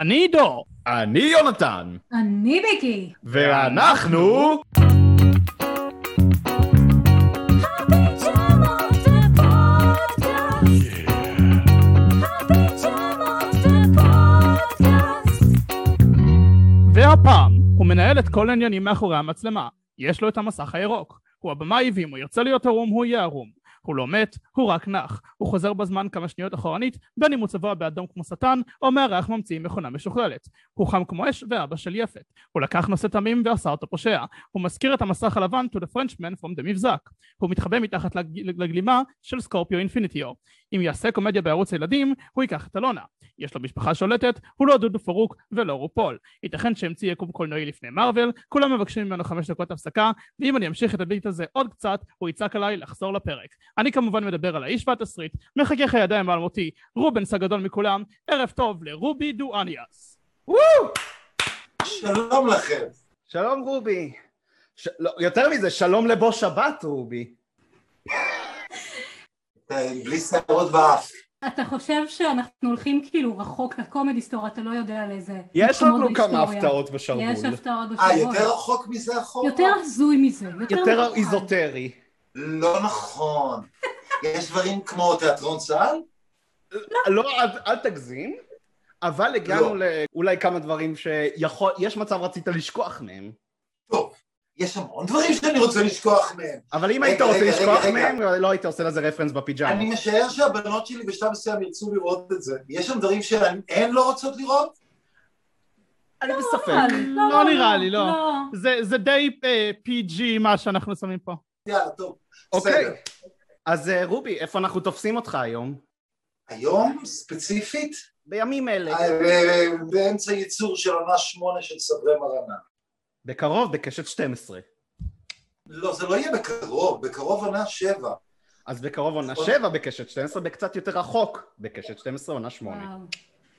אני עידו. אני יונתן. אני ביקי. ואנחנו... והפעם הוא מנהל את כל העניינים מאחורי המצלמה. יש לו את המסך הירוק. הוא הבמאי ואם הוא ירצה להיות ערום הוא יהיה ערום. הוא לא מת, הוא רק נח. הוא חוזר בזמן כמה שניות אחורנית, בין אם הוא צבוע באדום כמו שטן, או מארח ממציא מכונה משוכללת. הוא חם כמו אש ואבא של יפת. הוא לקח נושא תמים ועשה אותו פושע. הוא מזכיר את המסך הלבן to the Frenchman from the מבזק. הוא מתחבא מתחת לג... לגלימה של סקורפיו אינפיניטיו. אם יעשה קומדיה בערוץ הילדים, הוא ייקח את אלונה. יש לו משפחה שולטת, הוא לא דודו פרוק ולא רופול. ייתכן שהמציא יקום קולנועי לפני מארוול, כולם מבקשים ממנו חמש דקות הפסקה, ואם אני אמשיך את הביט הזה עוד קצת, הוא יצעק עליי לחזור לפרק. אני כמובן מדבר על האיש והתסריט, מחכך הידיים האלמותי, רובנס הגדול מכולם, ערב טוב לרובי דואניאס. שלום לכם. שלום רובי. ש... לא, יותר מזה, שלום לבו שבת רובי. אה, בלי שערות באף. אתה חושב שאנחנו הולכים כאילו רחוק לקומדי סטור, אתה לא יודע על איזה... יש לנו כמה. הפתעות בשרוול. יש הפתעות אה, בשרוול. יותר רחוק מזה אחורה? יותר הזוי מזה. יותר. איזוטרי. לא נכון. יש דברים כמו תיאטרון צה"ל? לא, אל, אל תגזים, אבל הגענו לא. לאולי כמה דברים שיכול, יש מצב רצית לשכוח מהם. יש המון דברים שאני רוצה לשכוח מהם. אבל אם היית רוצה לשכוח מהם, לא היית עושה לזה רפרנס בפיג'מה. אני משער שהבנות שלי בשלב מסוים ירצו לראות את זה. יש שם דברים שהן לא רוצות לראות? אני בספק. אבל, לא נראה לי, לא. זה, זה די אה, PG מה שאנחנו שמים פה. יאללה, טוב. אוקיי. אז אה, רובי, איפה אנחנו תופסים אותך היום? היום, ספציפית, בימים אלה. אה, באמצע ייצור של עונה שמונה של סדרי מרנה. בקרוב, בקשת 12. לא, זה לא יהיה בקרוב, בקרוב עונה שבע. אז בקרוב עונה נכון. 7 בקשת 12, בקצת יותר רחוק. בקשת 12 עונה 8. וואו.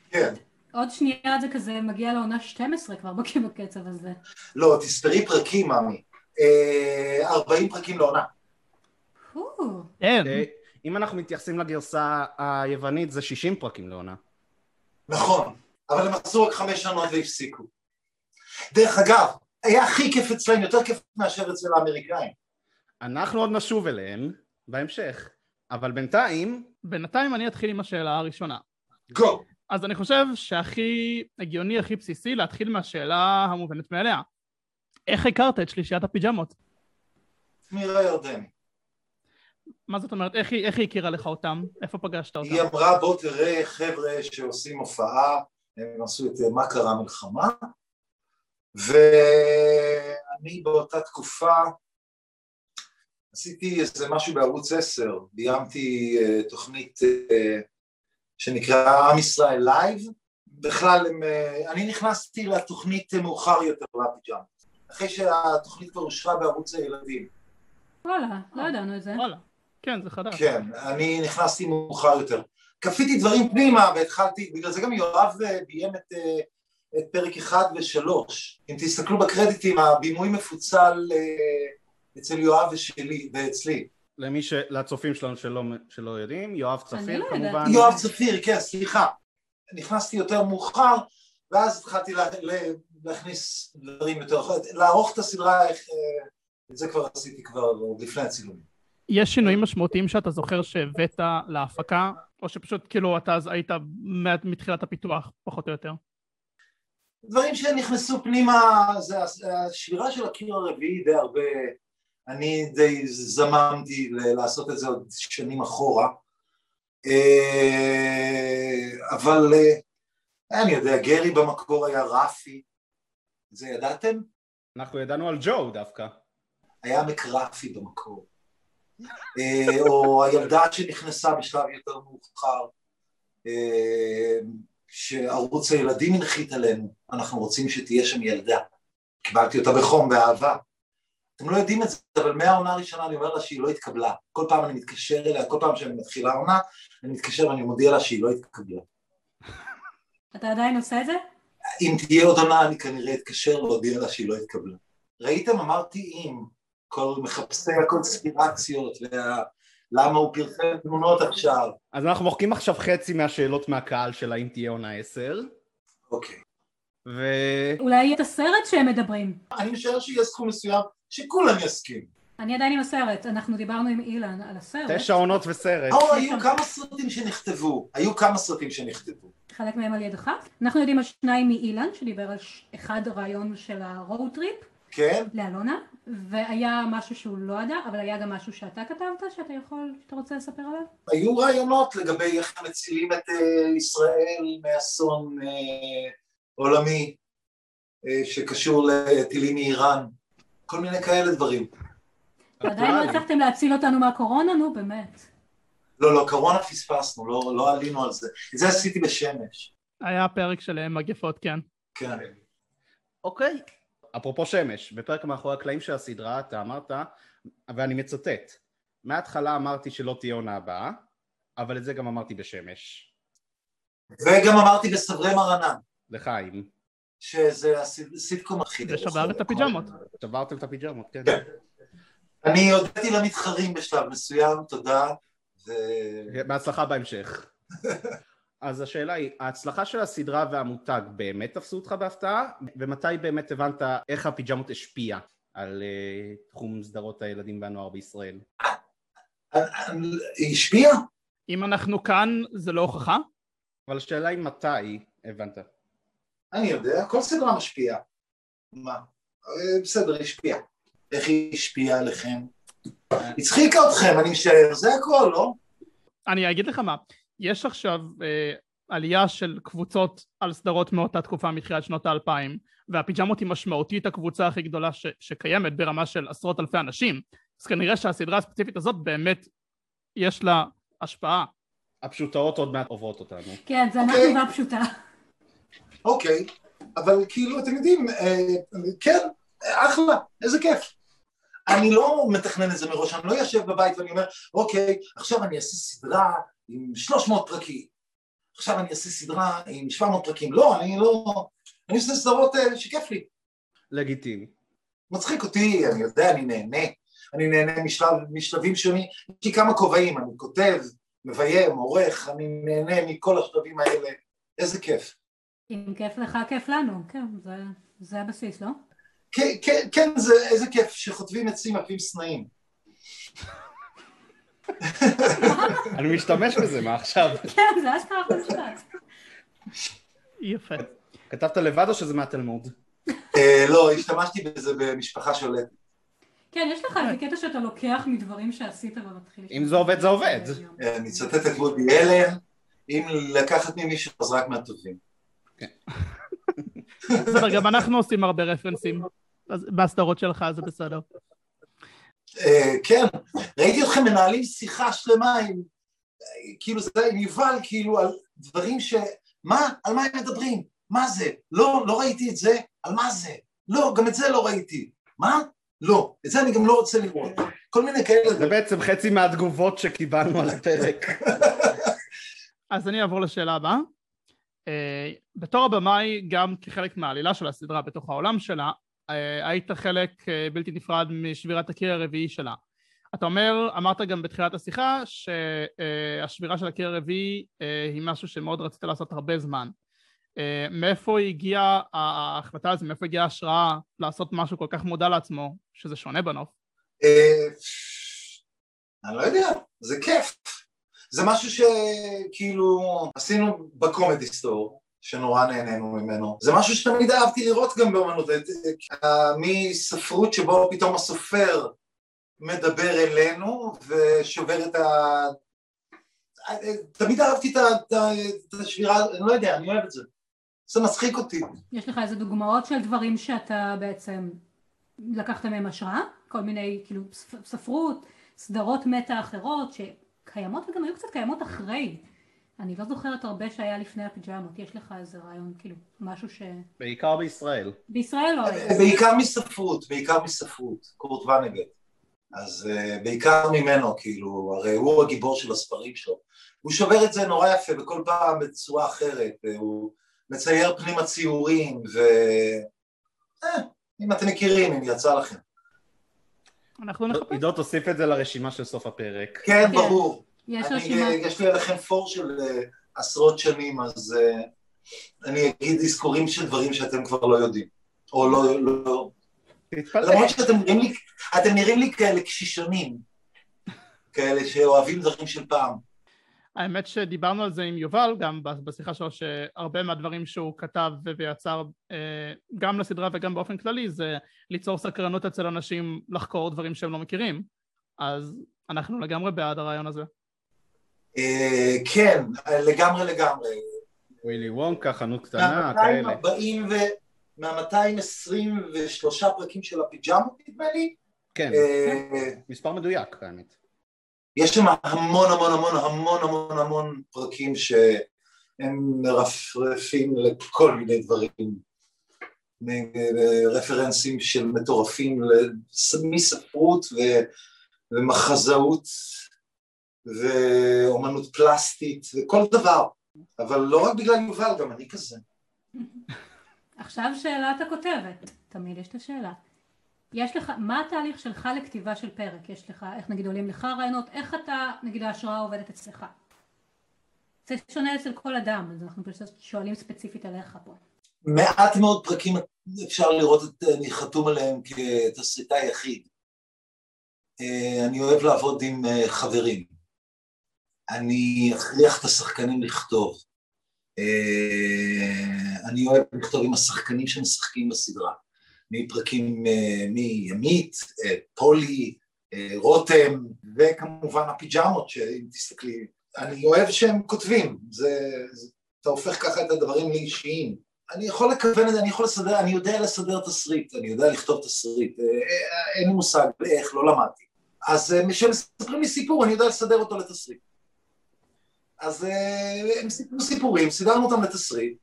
כן. עוד שנייה זה כזה מגיע לעונה 12 כבר בק- בקצב הזה. לא, תספרי פרקים, מאמי. אה, 40 פרקים לעונה. אה, אם אנחנו מתייחסים לגרסה היוונית, זה 60 פרקים לעונה. נכון, אבל הם עשו רק חמש עונות והפסיקו. דרך אגב, היה הכי כיף אצלם, יותר כיף מאשר אצל האמריקאים. אנחנו עוד נשוב אליהם בהמשך. אבל בינתיים, בינתיים אני אתחיל עם השאלה הראשונה. גו! אז אני חושב שהכי הגיוני, הכי בסיסי, להתחיל מהשאלה המובנת מאליה. איך הכרת את שלישיית הפיג'מות? מירה ירדני. מה זאת אומרת? איך היא, איך היא הכירה לך אותם? איפה פגשת אותם? היא אמרה בוא תראה חבר'ה שעושים הופעה, הם עשו את מה קרה מלחמה, ואני באותה תקופה עשיתי איזה משהו בערוץ 10, ביימתי אה, תוכנית אה, שנקרא עם ישראל live, בכלל הם, אה, אני נכנסתי לתוכנית מאוחר יותר בפיג'מה, אחרי שהתוכנית כבר אושרה בערוץ הילדים. וואלה, לא ידענו את זה. וואלה. כן, זה חדש. כן, אני נכנסתי מאוחר יותר. כפיתי דברים פנימה והתחלתי, בגלל זה גם יואב ביים את, את פרק אחד ושלוש. אם תסתכלו בקרדיטים, הבימוי מפוצל אה, אצל יואב ושלי, ואצלי. למי ש... לצופים שלנו שלא, שלא יודעים, יואב צפיר לא כמובן. ידעתי. יואב צפיר, כן, סליחה. נכנסתי יותר מאוחר, ואז התחלתי לה, לה, להכניס דברים יותר, לערוך את הסדרה, איך, אה, את זה כבר עשיתי כבר עוד לפני הצילומים. יש שינויים משמעותיים שאתה זוכר שהבאת להפקה, או שפשוט כאילו אתה אז היית מתחילת הפיתוח, פחות או יותר? דברים שנכנסו פנימה, זה השבירה של הקיר הרביעי די הרבה, אני די זממתי לעשות את זה עוד שנים אחורה, אה, אבל אה, אני יודע, גרי במקור היה רפי, זה ידעתם? אנחנו ידענו על ג'ו דווקא. היה עמק רפי במקור, אה, או הילדה שנכנסה בשלב יותר מאוחר, שערוץ הילדים הנחית עלינו, אנחנו רוצים שתהיה שם ילדה. קיבלתי אותה בחום, באהבה. אתם לא יודעים את זה, אבל מהעונה הראשונה אני אומר לה שהיא לא התקבלה. כל פעם אני מתקשר אליה, כל פעם שאני מתחילה עונה, אני מתקשר ואני מודיע לה שהיא לא התקבלה. אתה עדיין עושה את זה? אם תהיה עוד עונה אני כנראה אתקשר להודיע לה שהיא לא התקבלה. ראיתם? אמרתי אם. כל מחפשי הקונספירציות, וה... למה הוא פרסם תמונות עכשיו. אז אנחנו מוחקים עכשיו חצי מהשאלות מהקהל של האם תהיה עונה 10. אוקיי. ו- אולי יהיה את הסרט שהם מדברים. אני משער שיהיה סכום מסוים שכולם יסכימו. אני עדיין עם הסרט, אנחנו דיברנו עם אילן על הסרט. תשע עונות וסרט. או, היו כמה סרטים שנכתבו. היו כמה סרטים שנכתבו. חלק מהם על ידך. אנחנו יודעים על שניים מאילן, שדיבר על אחד רעיון של ה road trip כן? לאלונה, והיה משהו שהוא לא ידע, אבל היה גם משהו שאתה כתבת, שאתה יכול, שאתה רוצה לספר עליו? היו רעיונות לגבי איך מצילים את אה, ישראל מאסון אה, עולמי אה, שקשור לטילים מאיראן. כל מיני כאלה דברים. ועדיין לא הצלחתם להציל אותנו מהקורונה, נו באמת. לא, לא, קורונה פספסנו, לא, לא עלינו על זה. את זה עשיתי בשמש. היה פרק של מגפות, כן. כן. אוקיי. אפרופו שמש, בפרק מאחורי הקלעים של הסדרה אתה אמרת, ואני מצטט, מההתחלה אמרתי שלא תהיה עונה הבאה, אבל את זה גם אמרתי בשמש. וגם אמרתי בסברי מרנן, לחיים. שזה הסיטקום הכי... זה שבר את הפיג'מות. שברתם את הפיג'מות, כן. אני הודיתי למתחרים בשלב מסוים, תודה. בהצלחה בהמשך. אז השאלה היא, ההצלחה של הסדרה והמותג באמת תפסו אותך בהפתעה? ומתי באמת הבנת איך הפיג'מות השפיע על uh, תחום סדרות הילדים והנוער בישראל? היא השפיעה? אם אנחנו כאן, זה לא הוכחה? אבל השאלה היא מתי הבנת. אני יודע, כל סדרה משפיעה. מה? אה, בסדר, השפיעה. איך היא השפיעה עליכם? הצחיקה אתכם, אני משער, זה הכל, לא? אני אגיד לך מה, יש עכשיו אה, עלייה של קבוצות על סדרות מאותה תקופה מתחילת שנות האלפיים והפיג'מות היא משמעותית הקבוצה הכי גדולה ש- שקיימת ברמה של עשרות אלפי אנשים אז כנראה שהסדרה הספציפית הזאת באמת יש לה השפעה הפשוטאות עוד מעט עוברות אותנו. כן, זה אנחנו אוקיי. והפשוטה. אוקיי, אבל כאילו, אתם יודעים, אה, כן, אחלה, איזה כיף. אני לא מתכנן את זה מראש, אני לא יושב בבית ואני אומר, אוקיי, עכשיו אני אעשה סדרה עם 300 פרקים, עכשיו אני אעשה סדרה עם 700 פרקים, לא, אני לא, אני עושה סדרות אה, שכיף לי, לגיטימי. מצחיק אותי, אני יודע, אני נהנה, אני נהנה משלב, משלבים שונים, יש לי כמה כובעים, אני כותב, מביים, עורך, אני נהנה מכל השלבים האלה, איזה כיף. אם כיף לך, כיף לנו. כן, זה- זה הבסיס, לא? כן, כן, כן, זה איזה כיף שחוטבים עצים עפים סנאים. אני משתמש בזה, מה עכשיו? כן, זה אשכרה משפט. יפה כתבת לבד או שזה מהתלמוד? אה, לא, השתמשתי בזה במשפחה שולטת. כן, יש לך איזה קטע שאתה לוקח מדברים שעשית ומתחיל... אם זה עובד, זה עובד. אה, אני אצטט את וודי אלן, אם לקחת ממישהו אז רק מהטובים. בסדר גם אנחנו עושים הרבה רפרנסים בסדרות שלך זה בסדר אה, כן, ראיתי אתכם מנהלים שיחה שלמה עם, כאילו זה עם יובל, כאילו על דברים ש... מה? על מה הם מדברים? מה זה? לא, לא ראיתי את זה, על מה זה? לא, גם את זה לא ראיתי. מה? לא, את זה אני גם לא רוצה לראות. כל מיני כאלה זה בעצם חצי מהתגובות שקיבלנו על הפרק. אז אני אעבור לשאלה הבאה. אה, בתור הבמאי, גם כחלק מהעלילה של הסדרה בתוך העולם שלה, היית חלק אה, בלתי נפרד משבירת הקיר הרביעי שלה. אתה אומר, אמרת גם בתחילת השיחה, שהשבירה של הקיר הרביעי אה, היא משהו שמאוד רצית לעשות הרבה זמן. אה, מאיפה הגיעה ההחלטה הזו, מאיפה הגיעה ההשראה לעשות משהו כל כך מודע לעצמו, שזה שונה בנוף? אה, אני לא יודע, זה כיף. זה משהו שכאילו עשינו בקומדי סטור, שנורא נהנינו ממנו. זה משהו שתמיד אהבתי לראות גם באמנות, את- את- מספרות שבו פתאום הסופר מדבר אלינו ושובר את ה... תמיד אהבתי את השבירה, אני לא יודע, אני אוהב את זה. זה מצחיק אותי. יש לך איזה דוגמאות של דברים שאתה בעצם לקחת מהם השראה? כל מיני, כאילו, ספ- ספרות, סדרות מטה אחרות שקיימות וגם היו קצת קיימות אחרי. אני לא זוכרת הרבה שהיה לפני הפיג'מות. יש לך איזה רעיון, כאילו, משהו ש... בעיקר בישראל. בישראל לא היה. בעיקר מספרות, בעיקר מספרות, קורט ונגט. אז uh, בעיקר ממנו, כאילו, הרי הוא הגיבור של הספרים שלו. הוא שובר את זה נורא יפה, וכל פעם בצורה אחרת, uh, הוא מצייר פנימה ציורים, ו... אה, אם אתם מכירים, אם יצא לכם. אנחנו נחפש. עידו תוסיף את זה לרשימה של סוף הפרק. כן, כן. ברור. יש אני, רשימה. אה, יש לי עליכם פור של uh, עשרות שנים, אז uh, אני אגיד אזכורים של דברים שאתם כבר לא יודעים. או לא, לא... למרות שאתם נראים לי, אתם נראים לי כאלה קשישונים. כאלה שאוהבים דברים של פעם. האמת שדיברנו על זה עם יובל גם בשיחה שלו שהרבה מהדברים שהוא כתב ויצר אה, גם לסדרה וגם באופן כללי זה ליצור סקרנות אצל אנשים לחקור דברים שהם לא מכירים אז אנחנו לגמרי בעד הרעיון הזה. אה, כן, לגמרי לגמרי. ווילי וונקה, חנות קטנה, כאלה. מה-223 פרקים של הפיג'מות נדמה לי. כן, אה, מספר מדויק האמת. יש שם המון המון המון המון המון המון פרקים שהם מרפרפים לכל מיני דברים, רפרנסים של מטורפים מספרות ומחזאות ואומנות פלסטית וכל דבר, אבל לא רק בגלל יובל, גם אני כזה. עכשיו שאלת הכותבת, תמיד יש את השאלה. יש לך, מה התהליך שלך לכתיבה של פרק? יש לך, איך נגיד עולים לך רעיונות, איך אתה, נגיד ההשראה עובדת אצלך? זה שונה אצל כל אדם, אז אנחנו פשוט שואלים ספציפית עליך פה. מעט מאוד פרקים אפשר לראות את, אני חתום עליהם כתסריטאי יחיד. אה, אני אוהב לעבוד עם אה, חברים. אני אכריח את השחקנים לכתוב. אה, אני אוהב לכתוב עם השחקנים שמשחקים בסדרה. מפרקים אה, מימית, אה, פולי, אה, רותם, וכמובן הפיג'מות, שאם תסתכלי, אני אוהב שהם כותבים, זה, זה, אתה הופך ככה את הדברים לאישיים. אני יכול לכוון את זה, אני יכול לסדר, אני יודע לסדר תסריט, אני יודע לכתוב תסריט, אין לי מושג איך, לא למדתי. אז כשמספרים לי סיפור, אני יודע לסדר אותו לתסריט. אז הם סיפרו סיפורים, סידרנו אותם לתסריט,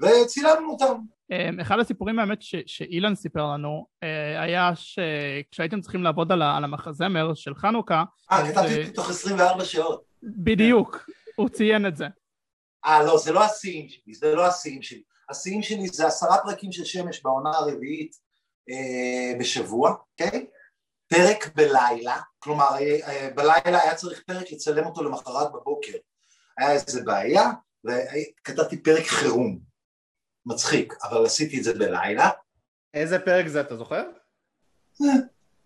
וצילמנו אותם. אמ, אחד הסיפורים האמת ש, שאילן סיפר לנו אה, היה שכשהייתם צריכים לעבוד על, על המחזמר של חנוכה אה, כתבתי אה, תוך 24 שעות בדיוק, הוא ציין את זה אה לא, זה לא השיאים שלי, זה לא השיאים שלי השיאים שלי זה עשרה פרקים של שמש בעונה הרביעית אה, בשבוע, אוקיי? פרק בלילה, כלומר אה, אה, בלילה היה צריך פרק לצלם אותו למחרת בבוקר היה איזה בעיה וכתבתי פרק חירום מצחיק, אבל עשיתי את זה בלילה. איזה פרק זה, אתה זוכר?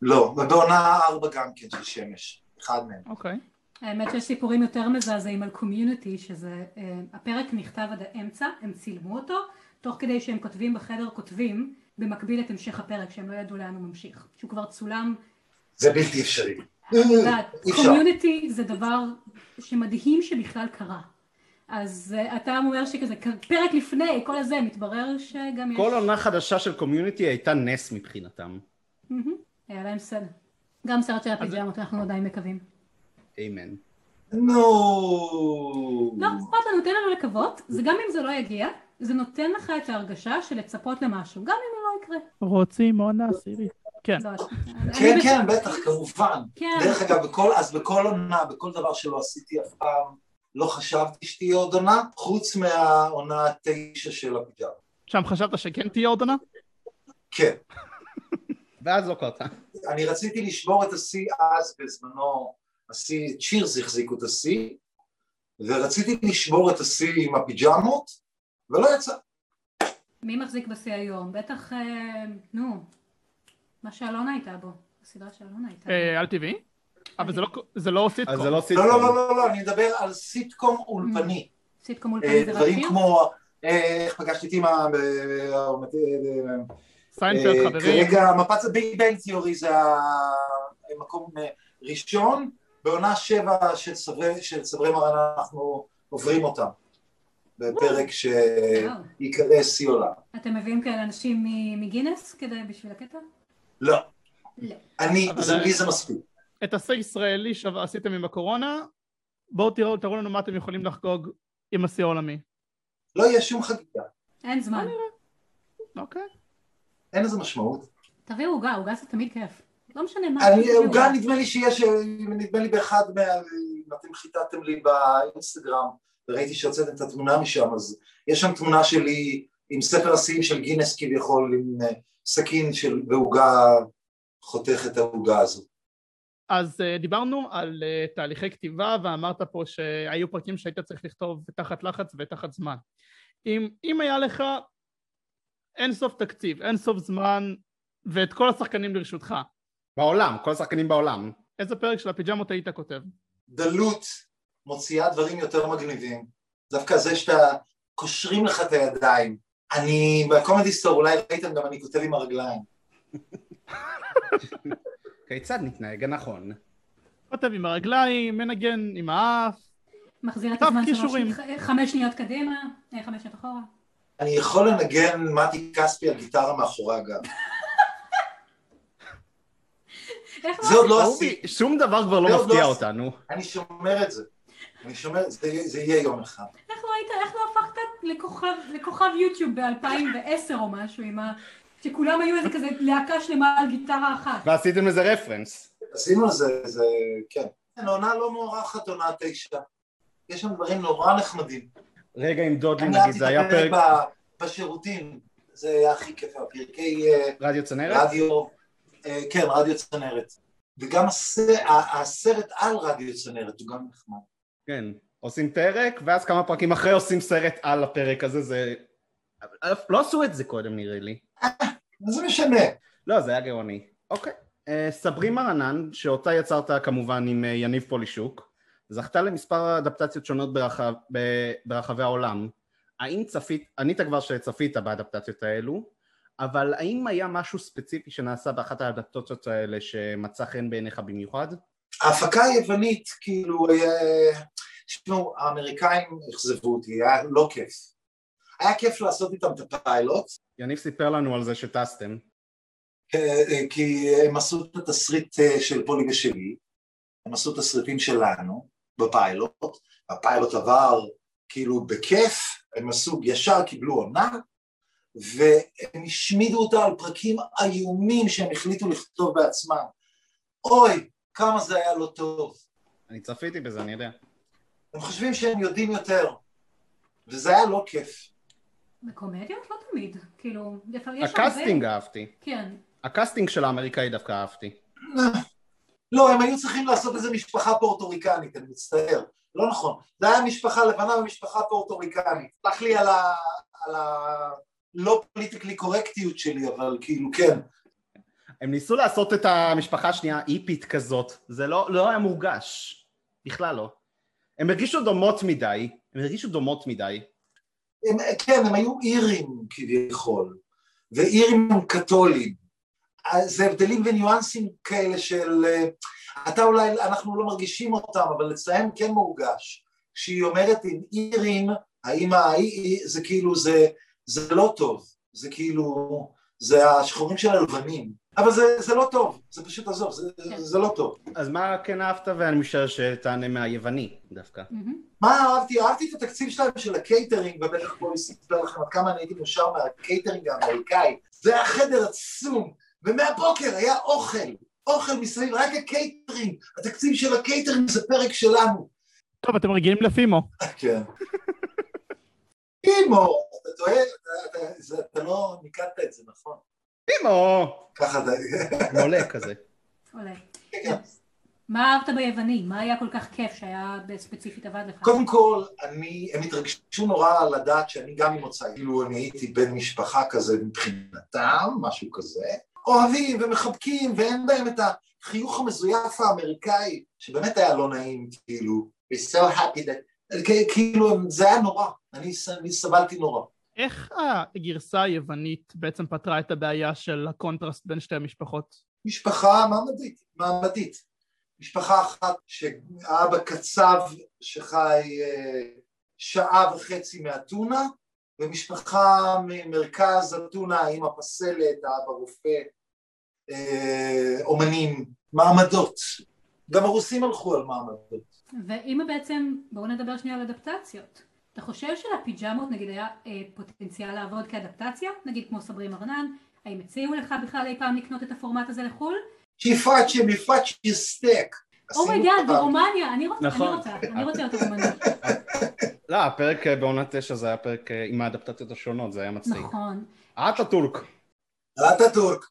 לא, ובעונה ארבע גם כן של שמש, אחד מהם. אוקיי. Okay. האמת שיש סיפורים יותר מזעזעים על קומיוניטי, שזה, uh, הפרק נכתב עד האמצע, הם צילמו אותו, תוך כדי שהם כותבים בחדר כותבים, במקביל את המשך הפרק, שהם לא ידעו לאן הוא ממשיך, שהוא כבר צולם. זה בלתי אפשרי. קומיוניטי זה דבר שמדהים שבכלל קרה. אז אתה אומר שכזה פרק לפני כל הזה מתברר שגם יש... כל עונה חדשה של קומיוניטי הייתה נס מבחינתם. היה להם סדר. גם סרט של הפיג'מות אנחנו עדיין מקווים. אמן. נו. לא אכפת לנו, תן לנו לקוות, זה גם אם זה לא יגיע, זה נותן לך את ההרגשה של לצפות למשהו, גם אם הוא לא יקרה. רוצים עונה עשירית. כן. כן, כן, בטח, כמובן. כן. דרך אגב, אז בכל עונה, בכל דבר שלא עשיתי אף פעם, לא חשבתי שתהיה עוד עונה, חוץ מהעונה התשע של הפיג'אמה. שם חשבת שכן תהיה עוד עונה? כן. ואז לא קרתה. אני רציתי לשבור את השיא אז בזמנו, השיא, צ'ירס החזיקו את השיא, ורציתי לשבור את השיא עם הפיג'מות, ולא יצא. מי מחזיק בשיא היום? בטח, אה, נו, מה שאלונה הייתה בו, הסדרה שאלונה הייתה בו. על טבעי? אבל זה לא סיטקום. זה לא סיטקום. לא, לא, לא, לא, אני מדבר על סיטקום אולפני. סיטקום אולפני זה דברים כמו, איך פגשתי את אימא, סיינפלד חברים. כרגע מפץ ה Big Bang Theory זה המקום ראשון, בעונה שבע של סברי מרנה אנחנו עוברים אותם. בפרק שיקרא שיא עולם. אתם מביאים כאלה אנשים מגינס כדי בשביל הקטע? לא. לא. אני, לי זה מספיק. את השיא ישראלי שעשיתם עם הקורונה, בואו תראו, תראו לנו מה אתם יכולים לחגוג עם השיא העולמי. לא יהיה שום חגיגה. אין זמן. אוקיי. אין לזה משמעות. תביאו עוגה, עוגה זה תמיד כיף. לא משנה מה. עוגה נדמה לי שיש, נדמה לי באחד מה... אם אתם חיטטתם לי באינסטגרם וראיתי שהוצאתם את התמונה משם, אז יש שם תמונה שלי עם ספר השיאים של גינס כביכול, עם אה, סכין של ועוגה חותך את העוגה הזו. אז uh, דיברנו על uh, תהליכי כתיבה ואמרת פה שהיו פרקים שהיית צריך לכתוב תחת לחץ ותחת זמן. אם, אם היה לך אין סוף תקציב, אין סוף זמן ואת כל השחקנים לרשותך, בעולם, כל השחקנים בעולם. איזה פרק של הפיג'מות היית כותב? דלות מוציאה דברים יותר מגניבים. דווקא זה שאתה קושרים לך את הידיים. אני, בקומדי סטור, אולי ראיתם גם אני כותב עם הרגליים. כיצד נתנהג הנכון? כותב עם הרגליים, מנגן עם האף, מחזיר את הזמן. שלוש, חמש שניות קדימה, אה, חמש שניות אחורה. אני יכול לנגן מתי כספי על גיטרה מאחורי הגב. איך זה עוד לא עשיתי, שום דבר כבר לא מפתיע לא אותנו. אני שומר את זה. אני שומר, זה, זה יהיה יום אחד. איך לא לכוכב, לכוכב יוטיוב ב-2010 או משהו עם ה... שכולם היו איזה כזה להקה שלמה על גיטרה אחת. ועשיתם לזה רפרנס. עשינו על זה, זה, כן. כן, עונה לא מוארכת, עונה תשע. יש שם דברים נורא נחמדים. רגע עם דודלי נגיד, זה היה פרק בשירותים, זה היה הכי כיף, הפרקי אה, רדיו צנרת? רדיו, אה, כן, רדיו צנרת. וגם הסרט על רדיו צנרת הוא גם נחמד. כן. עושים פרק, ואז כמה פרקים אחרי עושים סרט על הפרק הזה, זה... לא עשו את זה קודם נראה לי. מה זה משנה? לא, זה היה גאוני. אוקיי. אה, סברי מרנן, שאותה יצרת כמובן עם אה, יניב פולישוק, זכתה למספר אדפטציות שונות ברחב, ברחבי העולם. האם צפית, ענית כבר שצפית באדפטציות האלו, אבל האם היה משהו ספציפי שנעשה באחת האדפטציות האלה שמצא חן בעיניך במיוחד? ההפקה היוונית, כאילו, אה, תשמעו, האמריקאים אכזבו אותי, היה לא כיף. היה כיף לעשות איתם את הפיילוט, יניב סיפר לנו על זה שטסתם. אה, אה, כי הם עשו את התסריט אה, של פולי ושלי, הם עשו תסריטים שלנו בפיילוט, הפיילוט עבר כאילו בכיף, הם עשו, ישר קיבלו עונה, והם השמידו אותה על פרקים איומים שהם החליטו לכתוב בעצמם. אוי, כמה זה היה לא טוב. אני צפיתי בזה, אני יודע. הם חושבים שהם יודעים יותר, וזה היה לא כיף. בקומדיות לא תמיד, כאילו, יש ה casting אהבתי. כן. ה casting של האמריקאי דווקא אהבתי. לא, הם היו צריכים לעשות איזה משפחה פורטוריקנית, אני מצטער. לא נכון. זה היה משפחה לבנה ומשפחה פורטוריקנית. סלח לי על ה... על ה... לא politically correctיות שלי, אבל כאילו כן. הם ניסו לעשות את המשפחה השנייה איפית כזאת, זה לא, לא היה מורגש, בכלל לא. הם הרגישו דומות מדי, הם הרגישו דומות מדי. הם, כן, הם היו אירים כביכול, ואירים הם קתולים. זה הבדלים וניואנסים כאלה של... אה, אתה אולי, אנחנו לא מרגישים אותם, אבל אצלהם כן מורגש. כשהיא אומרת עם אירים, האם האי, זה כאילו, זה, זה לא טוב. זה כאילו, זה השחורים של הלבנים. אבל זה, זה לא טוב, זה פשוט עזוב, זה, כן. זה לא טוב. אז מה כן אהבת ואני משער שתענה מהיווני דווקא. מהמם. מה אהבתי? אהבתי את התקציב שלהם של הקייטרינג, ובטח פה יספר לכם עד כמה אני הייתי מאושר מהקייטרינג האמריקאי. זה היה חדר עצום, ומהבוקר היה אוכל, אוכל מסביב, רק הקייטרינג. התקציב של הקייטרינג זה פרק שלנו. טוב, אתם רגילים לפימו. כן. אימו, אתה טועה, אתה- אתה- זה- אתה לא מיקדת את זה, נכון? פימו! ככה אתה... מולה כזה. עולה. כן. מה אהבת ביווני? מה היה כל כך כיף שהיה ספציפית עבד לך? קודם כל, אני, הם התרגשו נורא לדעת שאני גם ממוצא, כאילו אני הייתי בן משפחה כזה מבחינתם, משהו כזה, אוהבים ומחבקים ואין בהם את החיוך המזויף האמריקאי, שבאמת היה לא נעים, כאילו, we're so happy that, כאילו זה היה נורא, אני, אני סבלתי נורא. איך הגרסה היוונית בעצם פתרה את הבעיה של הקונטרסט בין שתי המשפחות? משפחה מעמדית, מעמדית. משפחה אחת שהאבא קצב שחי אה, שעה וחצי מאתונה, ומשפחה ממרכז אתונה, האמא פסלת, האבא רופא, אה, אומנים, מעמדות. גם הרוסים הלכו על מעמדות. ואם בעצם, בואו נדבר שנייה על אדפטציות. אתה חושב שלפיג'מות נגיד היה אה, פוטנציאל לעבוד כאדפטציה? נגיד כמו סברי מרנן? האם הציעו לך בכלל אי פעם לקנות את הפורמט הזה לחו"ל? שיפאצ'ה מיפאצ'ה סטייק. oh my God. ברומניה, אני רוצה, אני נכון. רוצה, אני רוצה יותר רומנית. לא, הפרק אה, בעונה תשע זה היה פרק אה, עם האדפטציות השונות, זה היה מצחיק. נכון. אטאטורק. אטאטורק.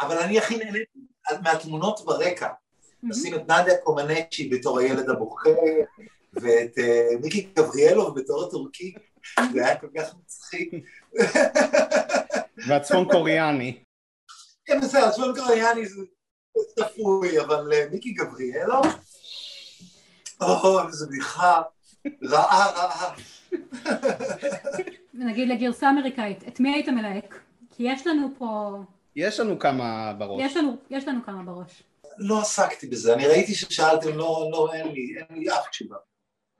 אבל אני הכי נהניתי מהתמונות ברקע. לשים את נדיה קומנצ'י בתור הילד הבוכה, ואת אה, מיקי גבריאלוב בתור הטורקי, זה היה כל כך מצחיק. והצפון קוריאני. כן, בסדר, צפון קוריאני זה צפוי, אבל אה, מיקי גבריאלוב, או, איזה בדיחה רעה רעה. נגיד לגרסה אמריקאית, את מי היית מלהק? כי יש לנו פה, יש לנו כמה בראש. יש לנו, יש לנו כמה בראש. לא עסקתי בזה, אני ראיתי ששאלתם, לא, לא, אין לי, אין לי אף תשובה.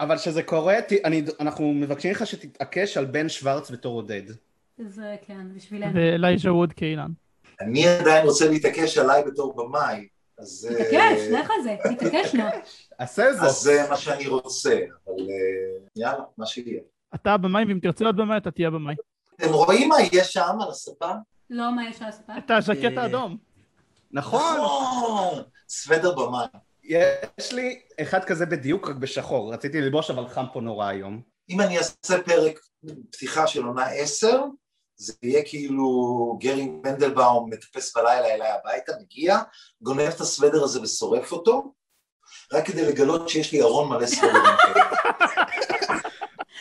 אבל כשזה קורה, ת- אני, אנחנו מבקשים ממך שתתעקש על בן שוורץ בתור עודד. זה כן, בשבילנו. ואלייז'ה ווד כאילן. אני עדיין רוצה להתעקש עליי בתור במאי, אז... אה, תתעקש, לך על זה, תתעקש נא. עשה אז זאת. זה מה שאני רוצה, אבל אה, יאללה, מה שיהיה. אתה במאי, ואם תרצה להיות במאי, אתה תהיה במאי. אתם רואים מה יש שם על הספה? לא מה יש על הספה? את הז'קט אה, האדום. נכון. נכון, סוודר במאי. יש לי אחד כזה בדיוק, רק בשחור. רציתי ללבוש, אבל חם פה נורא היום. אם אני אעשה פרק פתיחה של עונה עשר, זה יהיה כאילו גרי מנדלבאום מטפס בלילה אליי הביתה, מגיע, גונב את הסוודר הזה ושורף אותו, רק כדי לגלות שיש לי ארון מלא סוודרים כאלה.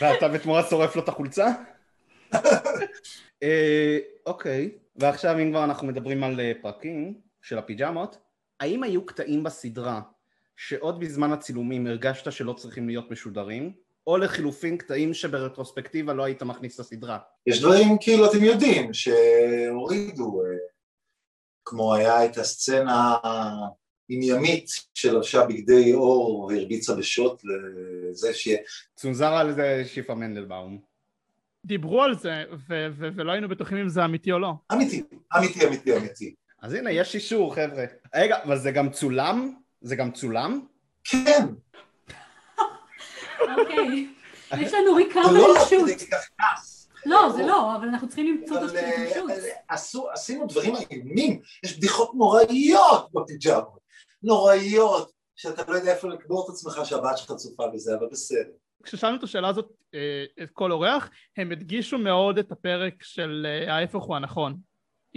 ואתה בתמורה שורף לו את החולצה? אה, אוקיי, ועכשיו אם כבר אנחנו מדברים על אה, פרקים של הפיג'מות, האם היו קטעים בסדרה שעוד בזמן הצילומים הרגשת שלא צריכים להיות משודרים, או לחילופין קטעים שברטרוספקטיבה לא היית מכניס לסדרה? יש דברים כאילו אתם יודעים שהורידו, אה, כמו היה את הסצנה עם ימית שלבשה בגדי אור והרביצה בשוט לזה ש... צונזר על זה שיפה מנדלבאום. דיברו על זה, ו- ו- ולא היינו בטוחים אם זה אמיתי או לא. אמיתי, אמיתי, אמיתי, אמיתי. אז הנה, יש אישור חבר'ה. רגע, אבל זה גם צולם? זה גם צולם? כן, אוקיי. יש לנו ריקאבר לא שוט. לא, זה לא, אבל אנחנו צריכים למצוא את השוט. אה, עשו- עשינו דברים איומים, יש בדיחות נוראיות בפיג'מות, נוראיות, שאתה לא יודע איפה לקבור את עצמך שהבת שלך צופה בזה, אבל בסדר. כששאלנו את השאלה הזאת, אה, את כל אורח, הם הדגישו מאוד את הפרק של אה, ההפך הוא הנכון,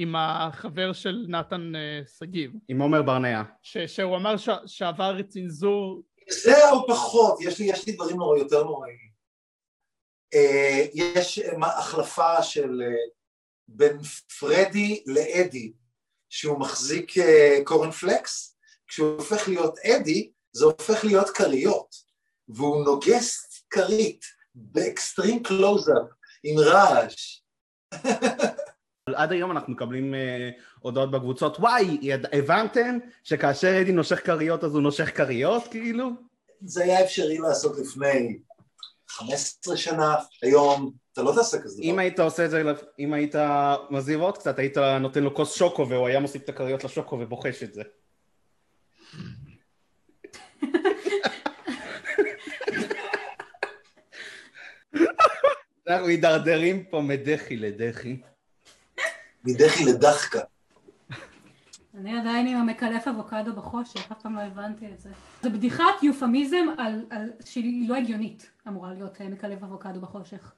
עם החבר של נתן אה, שגיב, עם עומר ברנע. ש- שהוא אמר ש- שעבר צנזור, זה או פחות, יש לי, יש לי דברים נורא יותר נוראים. אה, יש אה, מה- החלפה של אה, בין פרדי לאדי, שהוא מחזיק אה, קורנפלקס, כשהוא הופך להיות אדי, זה הופך להיות כריות, והוא נוגס כרית ב extreme close-up, עם רעש. אבל עד היום אנחנו מקבלים אה, הודעות בקבוצות, וואי, יד- הבנתם שכאשר אדי נושך כריות אז הוא נושך כריות, כאילו? זה היה אפשרי לעשות לפני 15 שנה, היום אתה לא תעשה כזה דבר. אם היית עושה את זה, אם היית מזהיר עוד קצת, היית נותן לו כוס שוקו והוא היה מוסיף את הכריות לשוקו ובוחש את זה. אנחנו מידרדרים פה מדחי לדחי. מדחי לדחקה. אני עדיין עם המקלף אבוקדו בחושך, אף פעם לא הבנתי את זה. זה בדיחת יופמיזם על, על שהיא לא הגיונית אמורה להיות אה, מקלף אבוקדו בחושך.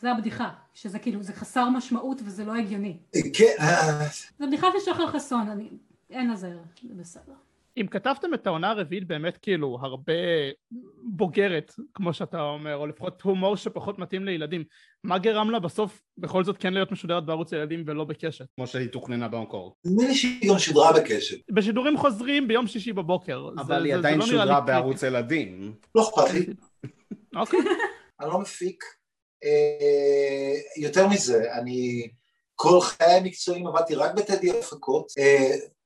זה הבדיחה, שזה כאילו, זה חסר משמעות וזה לא הגיוני. כן, אה, זה בדיחה של שחר חסון, אני... אין לזה, זה בסדר. אם כתבתם את העונה הרביעית באמת כאילו הרבה בוגרת, כמו שאתה אומר, או לפחות הומור שפחות מתאים לילדים, מה גרם לה בסוף בכל זאת כן להיות משודרת בערוץ הילדים ולא בקשת? כמו שהיא תוכננה במקור. נדמה לי שהיא גם שודרה בקשת. בשידורים חוזרים ביום שישי בבוקר. אבל זה- היא זה עדיין לא שודרה. בערוץ ילדים. לא אכפת לי, אוקיי. אני לא מפיק. אה, יותר מזה, אני כל חיי המקצועיים עבדתי רק בטדי הפקות.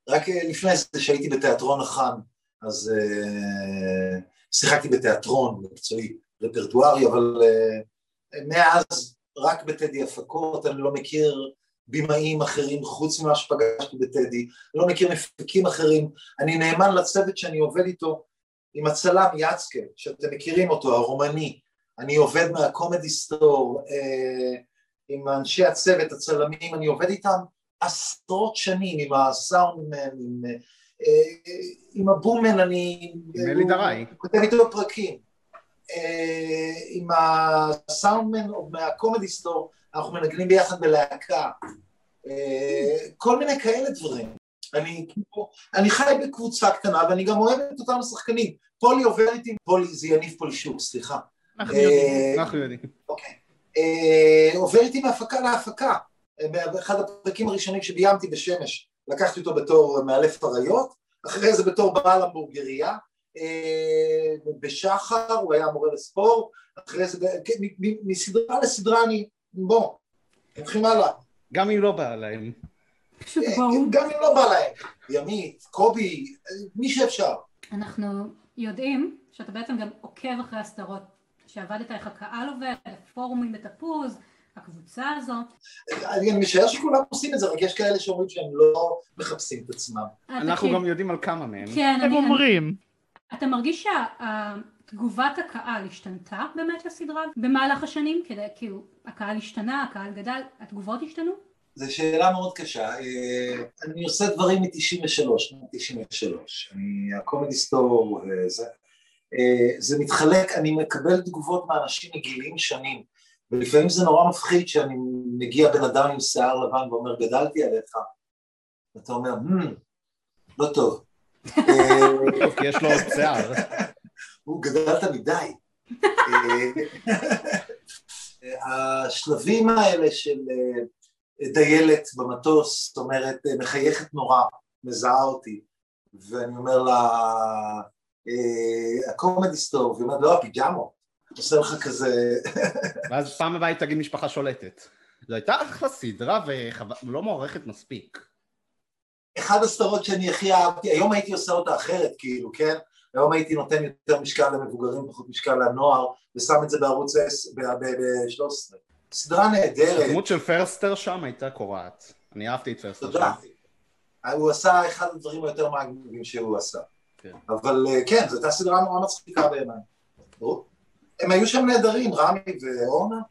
רק אה, לפני זה שהייתי בתיאטרון החאן, אז אה, שיחקתי בתיאטרון מקצועי, רפרטוארי, אבל אה, מאז רק בטדי הפקות, אני לא מכיר בימאים אחרים חוץ ממה שפגשתי בטדי, לא מכיר מפיקים אחרים, אני נאמן לצוות שאני עובד איתו, עם הצלם יצקה, שאתם מכירים אותו, הרומני, אני עובד מהקומדי סטור, אה, עם אנשי הצוות, הצלמים, אני עובד איתם עשרות שנים, עם הסאונדמן, עם, אה, עם הבומן, אני... עם אלי דראי. הוא כותב איתו פרקים. אה, עם הסאונדמן מהקומדי סטור, אנחנו מנגנים ביחד בלהקה. אה, כל מיני כאלה דברים. אני, כאילו, אני חי בקבוצה קטנה ואני גם אוהב את אותם השחקנים. פולי עובר איתי, פולי זה יניב פולישוק, סליחה. אנחנו יודעים. אנחנו יודעים. אוקיי. עובר איתי מהפקה להפקה. באחד הפרקים הראשונים שביימתי בשמש, לקחתי אותו בתור מאלף אריות, אחרי זה בתור בעל המבורגריה, אה, בשחר הוא היה מורה לספורט, אחרי זה, כן, מסדרה לסדרה אני, בוא, הולכים הלאה. גם אם לא בא להם. אה. גם אם לא בא להם, ימית, קובי, מי שאפשר. אנחנו יודעים שאתה בעצם גם עוקב אחרי הסדרות שעבדת, איך הקהל עובד, הפורומים בתפוז, הקבוצה הזו. אני משער שכולם עושים את זה, רק יש כאלה שאומרים שהם לא מחפשים את עצמם. אה, אנחנו גם יודעים על כמה מהם. כן, הם אומרים. אתה מרגיש שתגובת הקהל השתנתה באמת לסדרה במהלך השנים? כדי, כאילו, הקהל השתנה, הקהל גדל, התגובות השתנו? זו שאלה מאוד קשה. אה, אני עושה דברים מ-93, מ-93. אני, הקומדי סטור, אה, זה, זה מתחלק, אני מקבל תגובות מאנשים מגילים שונים, ולפעמים זה נורא מפחיד שאני מגיע בן אדם עם שיער לבן ואומר, גדלתי עליך. ואתה אומר, hmm, לא טוב. כי יש לו עוד שיער. הוא גדלת מדי. אה, השלבים האלה של אה, דיילת במטוס, זאת אומרת, אה, מחייכת נורא, מזהה אותי, ואני אומר לה, אה, הקומדי סטור, והיא אומרת, לא, הפיג'מות, עושה לך כזה, ואז פעם הבאה תגיד משפחה שולטת. זו הייתה אחלה סדרה ולא מוערכת מספיק. אחד הסדרות שאני הכי אהבתי, היום הייתי עושה אותה אחרת, כאילו, כן? היום הייתי נותן יותר משקל למבוגרים, פחות משקל לנוער, ושם את זה בערוץ 13. סדרה נהדרת, הדמות של פרסטר שם הייתה קורעת. אני אהבתי את פרסטר שם. תודה. הוא עשה אחד הדברים היותר מגניבים שהוא עשה. כן. אבל אה, כן, זו הייתה סדרה נורא מצחיקה בעיניי. הם היו שם נהדרים, רמי ואורנה.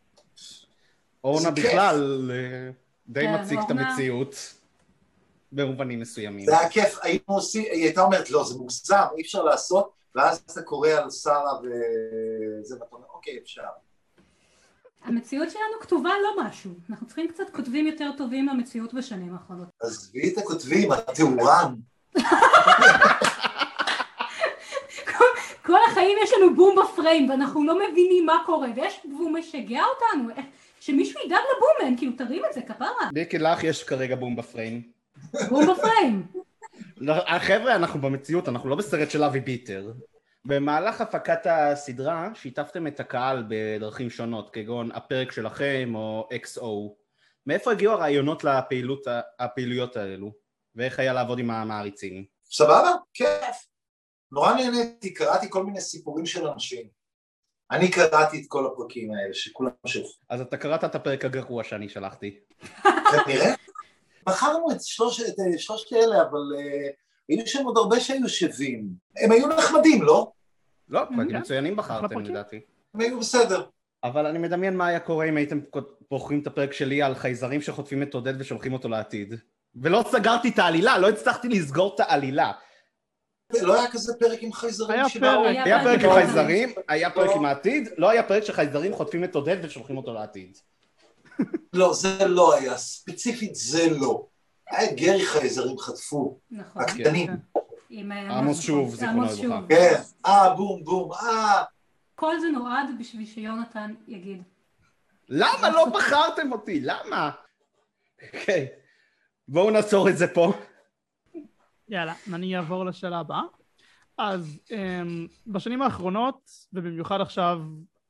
אורנה. בכלל אה, די כן, מציג את המציאות במובנים מסוימים. זה היה כיף, היינו עושים, היא הייתה אומרת, לא, זה מוגזם, אי אפשר לעשות, ואז אתה קורא על שרה וזה, ואתה אומר, אוקיי, אפשר. המציאות שלנו כתובה לא משהו. אנחנו צריכים קצת כותבים יותר טובים למציאות בשנים האחרונות. עזבי את הכותבים, התאורן. כל החיים יש לנו בום בפריים ואנחנו לא מבינים מה קורה ויש והוא משגע אותנו שמישהו ידאג לבומן כאילו תרים את זה כפרה ביקי לך יש כרגע בום בפריים. בום בפריים לא, חבר'ה, אנחנו במציאות, אנחנו לא בסרט של אבי ביטר. במהלך הפקת הסדרה שיתפתם את הקהל בדרכים שונות, כגון הפרק שלכם או XO. מאיפה הגיעו הרעיונות לפעילות, הפעילויות האלו? ואיך היה לעבוד עם המעריצים? סבבה? כיף. נורא נהניתי, קראתי כל מיני סיפורים של אנשים. אני קראתי את כל הפרקים האלה, שכולם שלחו. אז אתה קראת את הפרק הגרוע שאני שלחתי. כנראה. בחרנו את שלושת, את שלושת אלה, אבל uh, היו שם עוד הרבה שהיו שווים. הם היו נחמדים, לא? לא, פרקים. מצוינים בחרתם. לדעתי. הם היו בסדר. אבל אני מדמיין מה היה קורה אם הייתם בוחרים את הפרק שלי על חייזרים שחוטפים את עודד ושולחים אותו לעתיד. ולא סגרתי את העלילה, לא הצלחתי לסגור את העלילה. לא היה כזה פרק עם חייזרים שבאו? היה פרק עם לא. חייזרים, היה פרק עם העתיד, לא היה פרק שחייזרים חוטפים את עודד ושולחים אותו לעתיד. לא, זה לא היה. ספציפית זה לא. היה גרי חייזרים חטפו. נכון הקטנים. אה, עמוס. שוב, זיכרונו לברכה. כן. אה, בום, בום, אה. כל זה נועד בשביל שיונתן יגיד למה לא בחרתם אותי? למה? אוקיי, בואו נעצור את זה פה. יאללה, אני אעבור לשאלה הבאה. אז um, בשנים האחרונות, ובמיוחד עכשיו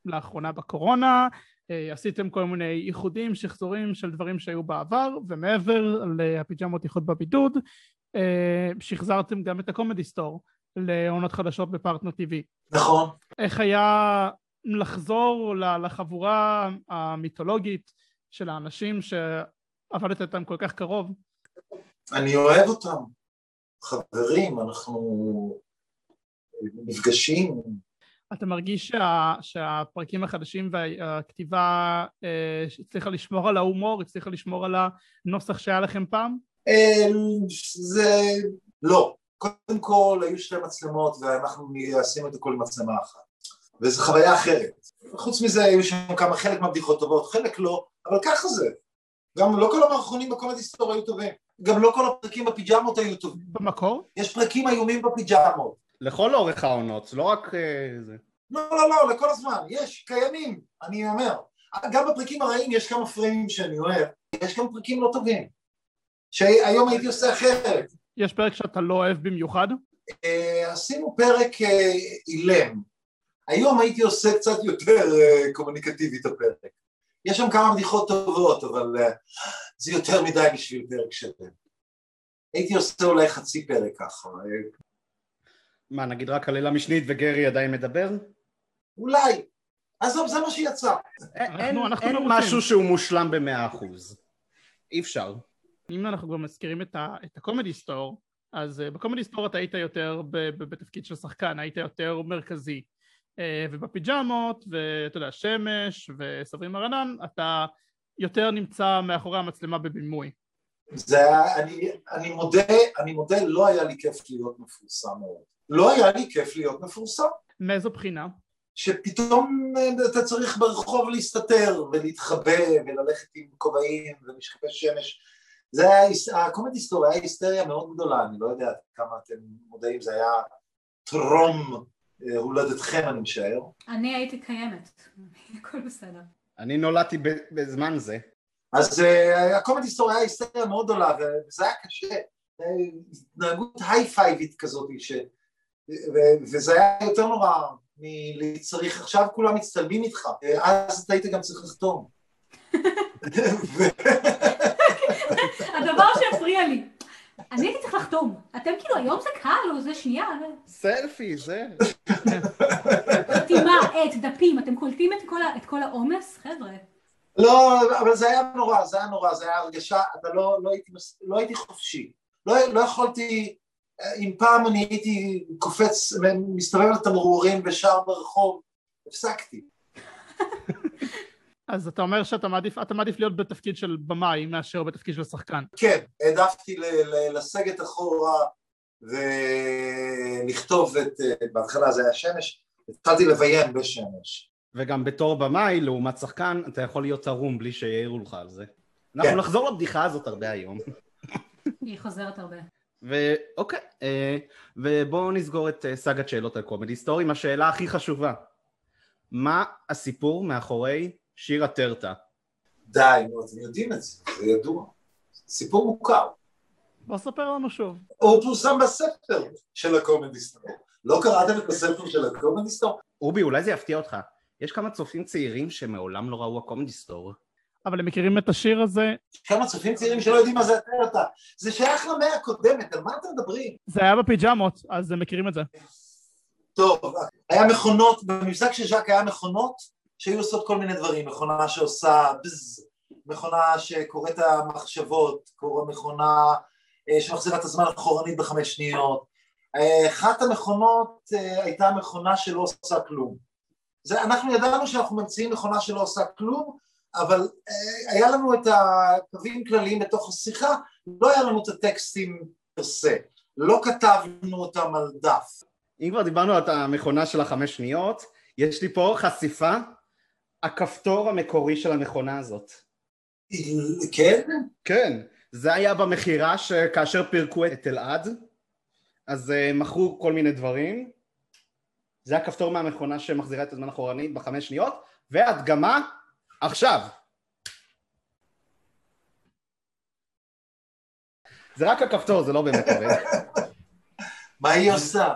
לאחרונה בקורונה, uh, עשיתם כל מיני איחודים, שחזורים של דברים שהיו בעבר, ומעבר לפיג'מות איחוד בבידוד, uh, שחזרתם גם את הקומדי סטור לעונות חדשות בפרטנר TV. נכון. איך היה לחזור לחבורה המיתולוגית של האנשים שעבדת איתם כל כך קרוב? אני אוהב אותם. חברים, אנחנו נפגשים. אתה מרגיש שה, שהפרקים החדשים והכתיבה אה, הצליחה לשמור על ההומור, הצליחה לשמור על הנוסח שהיה לכם פעם? אה, זה... לא. קודם כל, היו שתי מצלמות ואנחנו עשינו את הכל עם מצלמה אחת. וזו חוויה אחרת. חוץ מזה, היו שם כמה, חלק מהבדיחות טובות, חלק לא, אבל ככה זה. גם לא כל המערכונים בקומדי סטור היו טובים. גם לא כל הפרקים בפיג'מות היו טובים. במקור? יש פרקים איומים בפיג'מות. לכל אורך העונות, לא רק אה, זה. לא, לא, לא, לכל הזמן. יש, קיימים, אני אומר. גם בפרקים הרעים יש כמה פריימים שאני אוהב. יש גם פרקים לא טובים. שהיום הייתי עושה אחרת. יש פרק שאתה לא אוהב במיוחד? אה, עשינו פרק אה, אילם. היום הייתי עושה קצת יותר קומוניקטיבי את הפרק. יש שם כמה בדיחות טובות, אבל אה, זה יותר מדי בשביל פרק שלם. הייתי עושה אולי חצי פרק ככה. אה, מה, נגיד רק עלילה משנית וגרי עדיין מדבר? אולי. עזוב, זה מה שיצא. אין, אין, אין. משהו שהוא מושלם במאה אחוז. אי אפשר. אם אנחנו כבר מזכירים את, ה- את הקומדי סטור, אז uh, בקומדי סטור אתה היית יותר ב- ב- בתפקיד של שחקן, היית יותר מרכזי. Uh, ובפיג'מות, ואתה יודע, שמש וסברים הרנן, אתה יותר נמצא מאחורי המצלמה בבימוי. זה היה, אני, אני מודה, אני מודה, לא היה לי כיף להיות מפורסם מאוד. לא היה לי כיף להיות מפורסם. מאיזו בחינה? שפתאום אה, אתה צריך ברחוב להסתתר ולהתחבא וללכת עם כובעים ומשקפי שמש. זה היה, היס- הקומדי סטור היה היסטריה מאוד גדולה, אני לא יודע כמה אתם מודעים, זה היה טרום אה, הולדתכם אני משער. אני הייתי קיימת, הכל בסדר. אני נולדתי בזמן זה. אז uh, הקומדי סטור היה היסטריה מאוד גדולה וזה היה קשה, אה, התנהגות היי פייבית כזאת, ש... וזה היה יותר נורא מלצריך, עכשיו כולם מצטלמים איתך, אה, אז אתה היית גם צריך לחתום. הדבר שהפריע לי, אני הייתי צריך לחתום. אתם כאילו, היום זה קל, או זה שנייה, סלפי, זה. חתימה, עט, דפים, אתם קולטים את כל העומס? חבר'ה. לא, אבל זה היה נורא, זה היה נורא, זה היה הרגשה, אתה לא, לא, הייתי, לא הייתי חופשי, לא, לא יכולתי, אם פעם אני הייתי קופץ, מסתובב על תמרורים ושר ברחוב, הפסקתי. אז אתה אומר שאתה מעדיף, אתה מעדיף להיות בתפקיד של במאי מאשר בתפקיד של שחקן. כן, העדפתי ל- ל- לסגת אחורה ולכתוב את, בהתחלה זה היה שמש, התחלתי לביים בשמש. וגם בתור במאי, לעומת שחקן, אתה יכול להיות ערום בלי שיעירו לך על זה. אנחנו כן. נחזור לבדיחה הזאת הרבה היום. היא חוזרת הרבה. ואוקיי, אה, ובואו נסגור את אה, סאגת שאלות על קומדי סטור עם השאלה הכי חשובה. מה הסיפור מאחורי שיר הטרטה? די, נו, אתם יודעים את זה, זה ידוע. סיפור מוכר. בוא ספר לנו שוב. הוא פורסם בספר של הקומדי סטור. לא קראתם את הספר של הקומדי סטור? רובי, אולי זה יפתיע אותך. יש כמה צופים צעירים שמעולם לא ראו הקומדי סטור. אבל הם מכירים את השיר הזה, כמה צופים צעירים שלא יודעים מה זה הטרטה. זה שייך למאה הקודמת, על מה אתם מדברים? זה היה בפיג'מות, אז הם מכירים את זה. טוב, היה מכונות, במשחק של ז'אק היה מכונות שהיו עושות כל מיני דברים, מכונה שעושה בז, מכונה שקוראת את המחשבות, מכונה אה, שמחזירה את הזמן אחורנית בחמש שניות. אה, אחת המכונות אה, הייתה מכונה שלא עושה כלום. זה, אנחנו ידענו שאנחנו ממציאים מכונה שלא עושה כלום, אבל היה לנו את הקווים כלליים בתוך השיחה, לא היה לנו את הטקסטים פרסה, לא כתבנו אותם על דף. אם כבר דיברנו על המכונה של החמש שניות, יש לי פה חשיפה, הכפתור המקורי של המכונה הזאת. כן? כן, זה היה במכירה שכאשר פירקו את אלעד, אז uh, מכרו כל מיני דברים. זה הכפתור מהמכונה שמחזירה את הזמן אחורנית בחמש שניות, והדגמה עכשיו. זה רק הכפתור, זה לא באמת עובד. מה היא עושה?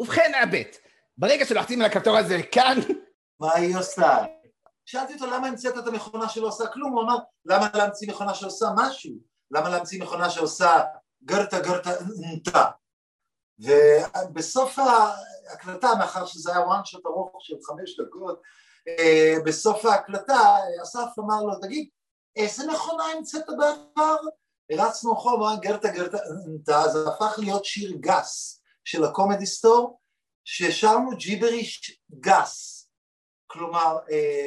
ובכן, אבט, ברגע שלוחצים על הכפתור הזה כאן, מה היא עושה? שאלתי אותו למה המצאת את המכונה שלא עושה כלום, הוא אמר למה להמציא מכונה שעושה משהו? למה להמציא מכונה שעושה גרטה גרטה נטה? ובסוף ההקלטה, מאחר שזה היה one shot ארוך של חמש דקות, אה, בסוף ההקלטה אסף אמר לו, תגיד, איזה מכונה המצאת בעבר? הרצנו אמר גרטה גרטה נטה, זה הפך להיות שיר גס של הקומדי סטור, ששרנו ג'יבריש גס, כלומר אה,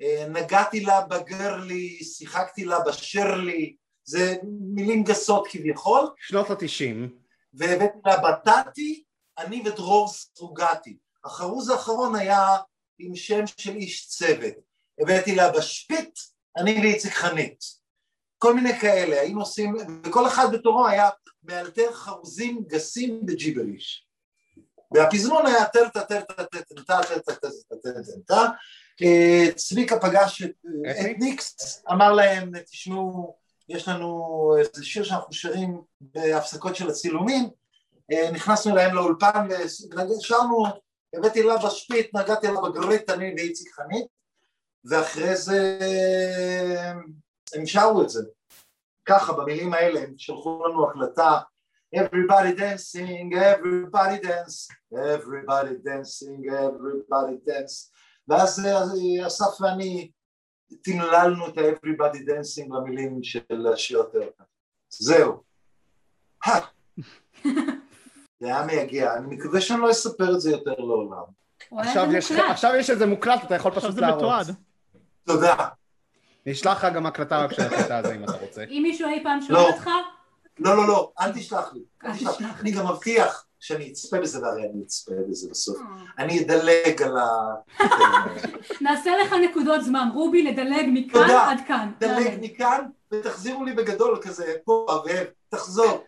אה, נגעתי לה בגרלי, שיחקתי לה בשרלי, זה מילים גסות כביכול, שנות התשעים, והבאתי לה בטטי, אני ודרור סרוגתי. החרוז האחרון היה עם שם של איש צוות. הבאתי לה בשפיט, אני ואיציק חנית. כל מיני כאלה, היינו עושים, וכל אחד בתורו היה מאלתר חרוזים גסים בג'יבריש. והפזמון היה טלטה טלטה טלטה טלטה טלטה טלטה צביקה פגש את ניקס, אמר להם, תשמעו, יש לנו איזה שיר שאנחנו שרים בהפסקות של הצילומים, נכנסנו להם לאולפן ושרנו, הבאתי לה בשפיט, נגעתי לה בגרית, אני ואיציק חנית, ואחרי זה הם שרו את זה, ככה במילים האלה, הם שלחו לנו הקלטה Everybody dancing, everybody dance, everybody dancing, everybody dance. ואז אסף ואני תמללנו את ה-everybody dancing במילים של השיר הטרטה זהו זה היה מייגע, אני מקווה שאני לא אספר את זה יותר לעולם. עכשיו יש את זה מוקלט, אתה יכול פשוט להראות תודה. נשלח לך גם הקלטה של הקלטה הזה אם אתה רוצה. אם מישהו אי פעם שואל אותך? לא, לא, לא, אל תשלח לי. אני גם מבטיח שאני אצפה בזה, והרי אני אצפה בזה בסוף. אני אדלג על ה... נעשה לך נקודות זמן, רובי, לדלג מכאן עד כאן. דלג מכאן, ותחזירו לי בגדול כזה, פה, תחזור.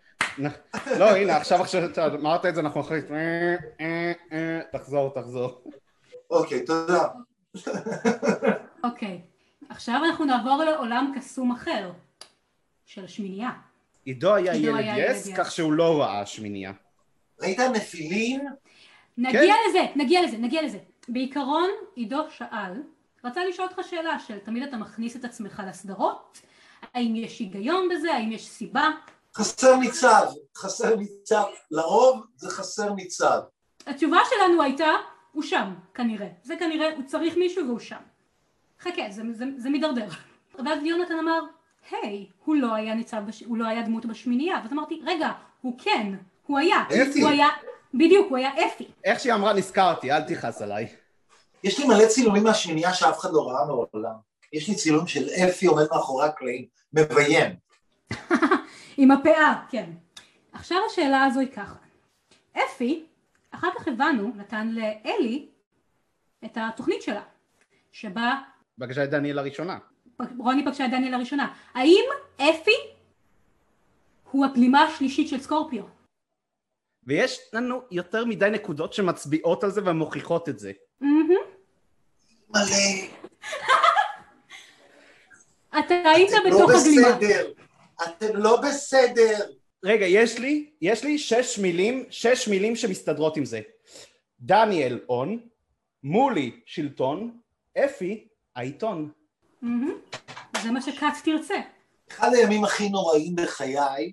לא, הנה, עכשיו אמרת את זה, אנחנו אחרי... תחזור, תחזור. אוקיי, תודה. אוקיי. עכשיו אנחנו נעבור לעולם קסום אחר, של השמינייה. עידו היה ילד יס, כך שהוא לא ראה שמינייה. ראית נפילים? נגיע כן. לזה, נגיע לזה, נגיע לזה. בעיקרון, עידו שאל, רצה לשאול אותך שאלה של תמיד אתה מכניס את עצמך לסדרות, האם יש היגיון בזה, האם יש סיבה? חסר ניצב, חסר ניצב, לרוב זה חסר ניצב. התשובה שלנו הייתה, הוא שם, כנראה. זה כנראה, הוא צריך מישהו והוא שם. חכה, זה, זה, זה מידרדר. ואז יונתן אמר, היי, הוא לא היה ניצב, בש... הוא לא היה דמות בשמינייה. ואז אמרתי, רגע, הוא כן, הוא היה. אפי. הוא היה, בדיוק, הוא היה אפי. איך שהיא אמרה, נזכרתי, אל תכעס עליי. יש לי מלא צילומים מהשמינייה שאף אחד לא ראה מעולם. יש לי צילום של אפי עומד מאחורי הקלעים, מביים. עם הפאה, כן. עכשיו השאלה הזו היא ככה. אפי, אחר כך הבנו, נתן לאלי את התוכנית שלה, שבה פגשה את דניאל הראשונה. רוני פגשה את דניאל הראשונה. האם אפי הוא הגלימה השלישית של סקורפיו? ויש לנו יותר מדי נקודות שמצביעות על זה ומוכיחות את זה. מלא. אתה היית בתוך הגלימה. לא. אתם לא בסדר. רגע, יש לי, יש לי שש מילים, שש מילים שמסתדרות עם זה. דניאל און, מולי שלטון, אפי העיתון. זה מה שכת תרצה. אחד הימים הכי נוראים בחיי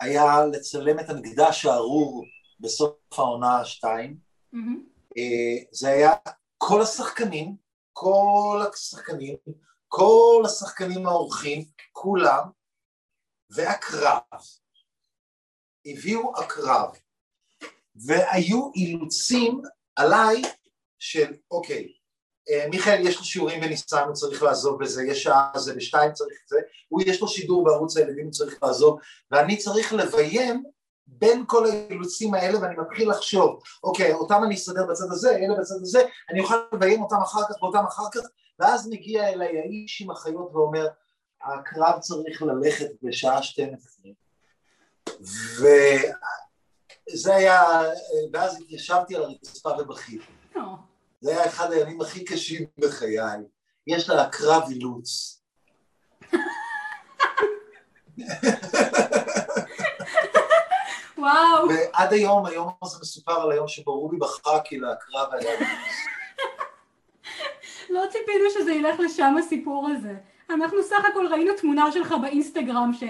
היה לצלם את המקדש הארור בסוף העונה השתיים. אה, זה היה כל השחקנים, כל השחקנים, כל השחקנים האורחים, כולם, והקרב. הביאו הקרב. והיו אילוצים עליי של אוקיי, מיכאל יש לו שיעורים בניסן, הוא צריך לעזוב בזה, יש שעה זה, בשתיים צריך את זה, הוא יש לו שידור בערוץ הילדים, הוא צריך לעזוב, ואני צריך לביים בין כל האילוצים האלה ואני מתחיל לחשוב, אוקיי, אותם אני אסתדר בצד הזה, אלה בצד הזה, אני אוכל לביים אותם אחר כך ואותם אחר כך, ואז מגיע אליי האיש עם החיות ואומר, הקרב צריך ללכת בשעה 12. וזה היה, ואז התיישבתי על הרצפה ובכיתי. זה היה אחד הימים הכי קשים בחיי. יש לה קרב אילוץ. וואו. ועד היום, היום הזה מסופר על היום שבו רובי בחרה כי לקרב היה אילוץ. לא ציפינו שזה ילך לשם הסיפור הזה. אנחנו סך הכל ראינו תמונה שלך באינסטגרם ש...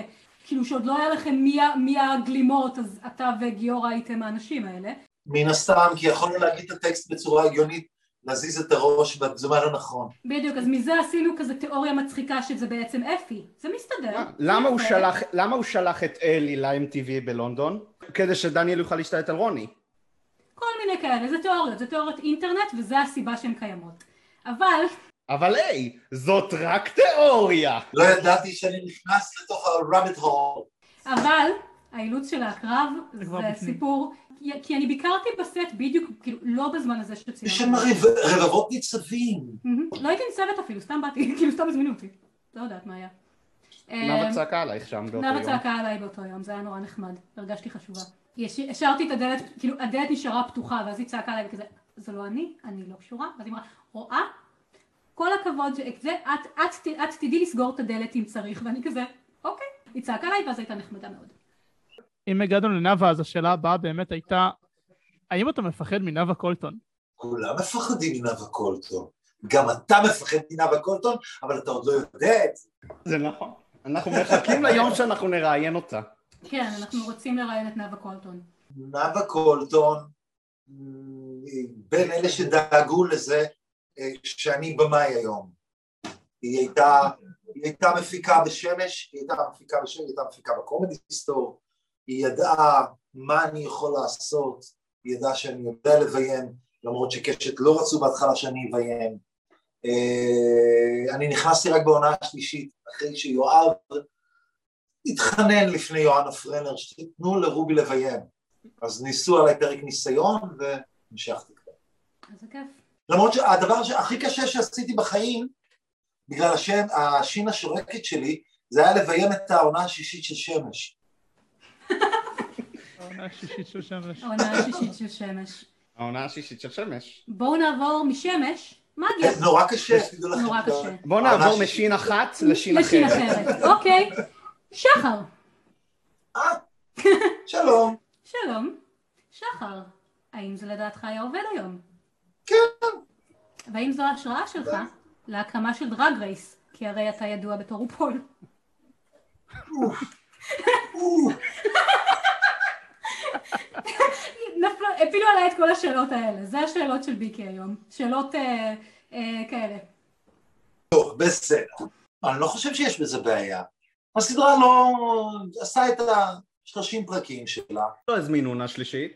כאילו שעוד לא היה לכם מי, מי הגלימות, אז אתה וגיורא הייתם האנשים האלה. מן הסתם, כי יכולנו להגיד את הטקסט בצורה הגיונית להזיז את הראש בזמן הנכון. בדיוק, אז מזה עשינו כזה תיאוריה מצחיקה שזה בעצם אפי. זה מסתדר. למה הוא, שלח, למה הוא שלח את אלי ל-MTV בלונדון? כדי שדניאל יוכל להשתלט על רוני. כל מיני כאלה, זה תיאוריות, זה תיאוריות אינטרנט וזה הסיבה שהן קיימות. אבל... אבל היי, זאת רק תיאוריה! לא ידעתי שאני נכנס לתוך ה-rabbit hole. אבל האילוץ של הקרב זה, זה סיפור כי אני ביקרתי בסט בדיוק, כאילו, לא בזמן הזה שציינו. יש שם רבבות ניצבים. לא הייתי ניצבת אפילו, סתם באתי, כאילו, סתם הזמינו אותי. לא יודעת מה היה. נאוה אמ, צעקה עלייך שם באותו נאוה יום. צעקה עליי באותו יום, זה היה נורא נחמד, הרגשתי חשובה. השארתי את הדלת, כאילו הדלת נשארה פתוחה, ואז היא צעקה עליי וכזה, זה לא אני, אני לא קשורה, ואז היא אמרה, רואה? כל הכבוד, זה, את, את, ת- את תדעי לסגור את הדלת אם צריך, ואני כזה, אוקיי. היא צעקה עליי ואז הייתה נחמדה מאוד. אם הגענו לנאווה, אז השאלה הבאה באמת הייתה, האם אתה מפחד מנאווה קולטון? כולם מפחדים מנאוה קולטון. גם אתה מפחד מנאוה קולטון, אבל אתה עוד לא יודע את זה. זה נכון. אנחנו מחכים ליום שאנחנו נראיין אותה. כן, אנחנו רוצים לראיין את נאוה קולטון. נאוה קולטון, בין אלה שדאגו לזה אה, שאני במאי היום. היא הייתה, היא הייתה מפיקה בשמש, היא הייתה מפיקה בשמש, היא הייתה מפיקה בקומדי סטור, היא ידעה מה אני יכול לעשות, היא ידעה שאני יודע לביים, למרות שקשת לא רצו בהתחלה שאני אביים. אה, אני נכנסתי רק בעונה השלישית, אחרי שיואב התחנן לפני יוהנה פרנר, שתיתנו לרובי לביים. אז ניסו עליי פרק ניסיון והמשכתי כבר. איזה כיף. למרות שהדבר הכי קשה שעשיתי בחיים, בגלל השין השורקת שלי, זה היה לביים את העונה השישית של שמש. העונה השישית של שמש. העונה השישית של שמש. העונה השישית של שמש. בואו נעבור משמש, מגיה. נורא קשה. נורא קשה. בואו נעבור. משין אחת לשין לשין אחרת. אחרת. אוקיי. שחר. אה, שלום. שלום. שחר. האם זה לדעתך היה עובד היום? כן. והאם זו ההשראה שלך להקמה של Drag Race? כי הרי אתה ידוע בתור רופול. הפילו עליי את כל השאלות האלה. זה השאלות של ביקי היום. שאלות אה, אה, כאלה. טוב, בסדר. אני לא חושב שיש בזה בעיה. הסדרה לא... עשה את ה-30 פרקים שלה. לא הזמינו עונה שלישית.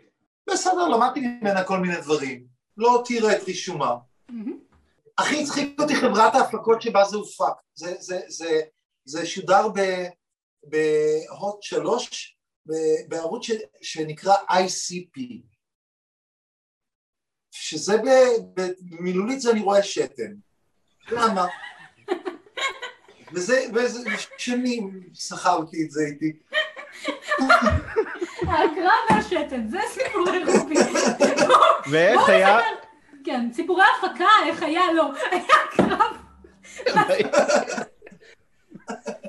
בסדר, למדתי ממנה כל מיני דברים. לא הותירה את רישומה. הכי הצחיק אותי חברת ההפקות שבה זה הופק. זה, זה, זה, זה שודר ב- בהוט שלוש, בערוץ ש, שנקרא ICP. שזה במילולית זה אני רואה שתן. למה? וזה, וזה שנים סחבתי את זה איתי. ההקרא והשתן, זה סיפורי רובי. ואיך היה... כן, סיפורי הפקה, איך היה לו. היה קרב.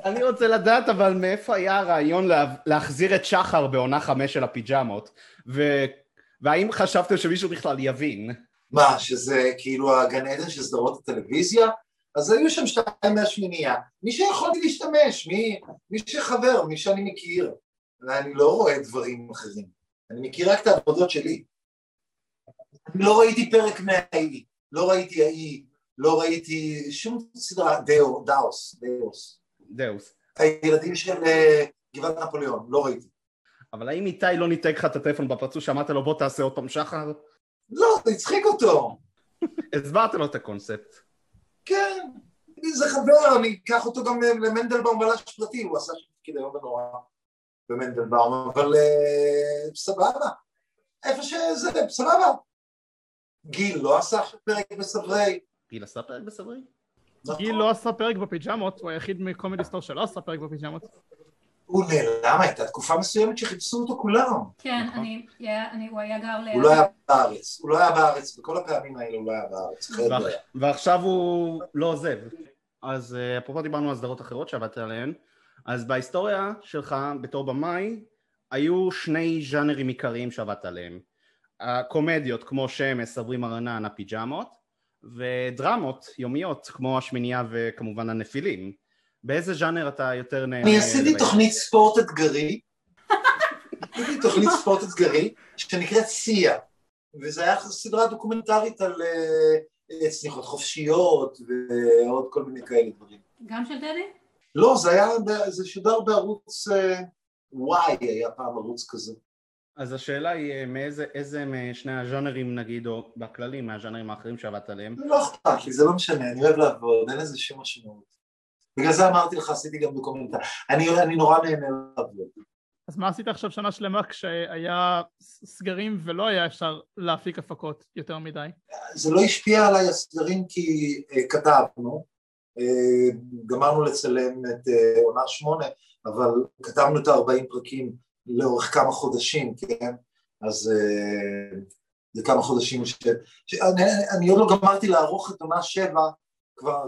אני רוצה לדעת אבל מאיפה היה הרעיון לה- להחזיר את שחר בעונה חמש של הפיג'מות ו... והאם חשבתם שמישהו בכלל יבין? מה, שזה כאילו הגן עדן של סדרות הטלוויזיה? אז היו שם שתיים מהשמינייה. מי שיכולתי להשתמש, מי, מי שחבר, מי שאני מכיר. ואני לא רואה דברים אחרים. אני מכיר רק את העבודות שלי. אני לא ראיתי פרק מהאי, לא ראיתי האי, לא ראיתי שום סדרה, דאו, דאוס, דאוס. דאוס. הילדים של אה, גבעת נפוליאון, לא ראיתי. אבל האם איתי לא ניתק לך את הטלפון בפרצוף שאמרת לו בוא תעשה עוד פעם שחר? לא, זה הצחיק אותו. הסברת לו את הקונספט. כן, זה חבר, אני אקח אותו גם למנדלבאום בלש פרטי, הוא עשה שם תפקיד איום ונורא במנדלבאום, אבל אה, סבבה, איפה שזה, סבבה. גיל לא עשה פרק בסברי. גיל עשה פרק בסברי? נכון. גיל לא עשה פרק בפיג'מות, הוא היחיד מקומדי סטור שלא עשה פרק בפיג'מות. הוא נעלם, הייתה תקופה מסוימת שחיפשו אותו כולם. כן, נכון. אני, הוא היה גר ליד... הוא לא היה בארץ, הוא לא היה בארץ, בכל הפעמים האלה הוא לא היה בארץ. היה. ועכשיו הוא לא עוזב. אז אה, אפרופו דיברנו על סדרות אחרות שעבדת עליהן, אז בהיסטוריה שלך בתור במאי היו שני ז'אנרים עיקריים שעבדת עליהם. הקומדיות כמו שמש, סברי מרנן, הפיג'מות, ודרמות יומיות כמו השמינייה וכמובן הנפילים. באיזה ז'אנר אתה יותר נהנה? אני עשיתי? תוכנית ספורט אתגרי, עשיתי תוכנית ספורט אתגרי שנקראת סיה, וזו הייתה סדרה דוקומנטרית על אה, צניחות חופשיות ועוד כל מיני כאלה דברים. גם של דדי? לא, זה היה, זה שודר בערוץ אה, וואי, היה פעם ערוץ כזה. אז השאלה היא אה, מאיזה איזה משני הז'אנרים נגיד, או בכללי מהז'אנרים האחרים שעבדת עליהם, לא אכפת לי, זה לא משנה, אני אוהב לעבוד, אין לזה שום משמעות. בגלל זה אמרתי לך, עשיתי גם דוקומנטר. אני, אני נורא נהנה לעבוד. אז מה עשית עכשיו שנה שלמה כשהיה סגרים ולא היה אפשר להפיק הפקות יותר מדי? זה לא השפיע עליי הסדרים כי אה, כתבנו, אה, גמרנו לצלם את אה, עונה שמונה, אבל כתבנו את ה-40 פרקים לאורך כמה חודשים, כן? אז אה, זה כמה חודשים ש... ש... אני, אני עוד לא גמרתי לערוך את עונה שבע, כבר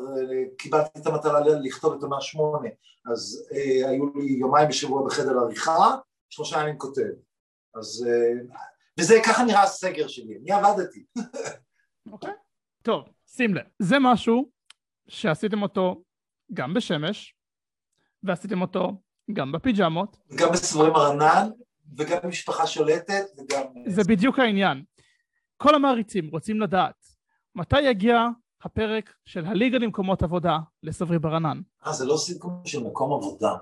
קיבלתי את המטרה לכתוב את עונה שמונה, אז אה, היו לי יומיים בשבוע בחדר עריכה, שלושה ימים כותב. אז... אה, וזה, ככה נראה הסגר שלי, אני עבדתי. אוקיי. Okay. טוב, שים לב, זה משהו שעשיתם אותו גם בשמש, ועשיתם אותו גם בפיג'מות. גם בסבורים ארנן, וגם במשפחה שולטת, וגם... זה בדיוק העניין. כל המעריצים רוצים לדעת מתי יגיע הפרק של הליגה למקומות עבודה לסברי ברנן. אה, זה לא סיכום של מקום עבודה.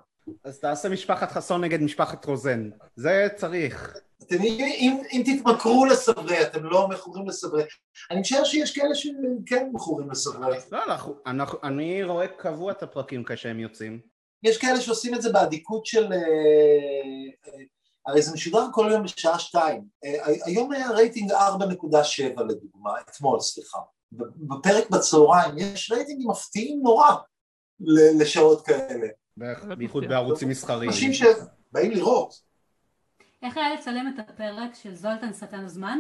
אז תעשה משפחת חסון נגד משפחת רוזן. זה צריך. אתם, אם, אם תתמכרו לסברי, אתם לא מכורים לסברי. אני משער שיש כאלה שכן מכורים לסברי. לא, אנחנו, אנחנו, אני רואה קבוע את הפרקים כשהם יוצאים. יש כאלה שעושים את זה באדיקות של... אה, אה, הרי זה משודר כל יום בשעה שתיים. אה, היום היה רייטינג 4.7 לדוגמה, אתמול, סליחה. בפרק בצהריים יש רייטינגים מפתיעים נורא לשעות כאלה. בייחוד בערוצים מסחריים. אנשים שבאים לראות. איך היה לצלם את הפרק של זולטן שטן הזמן,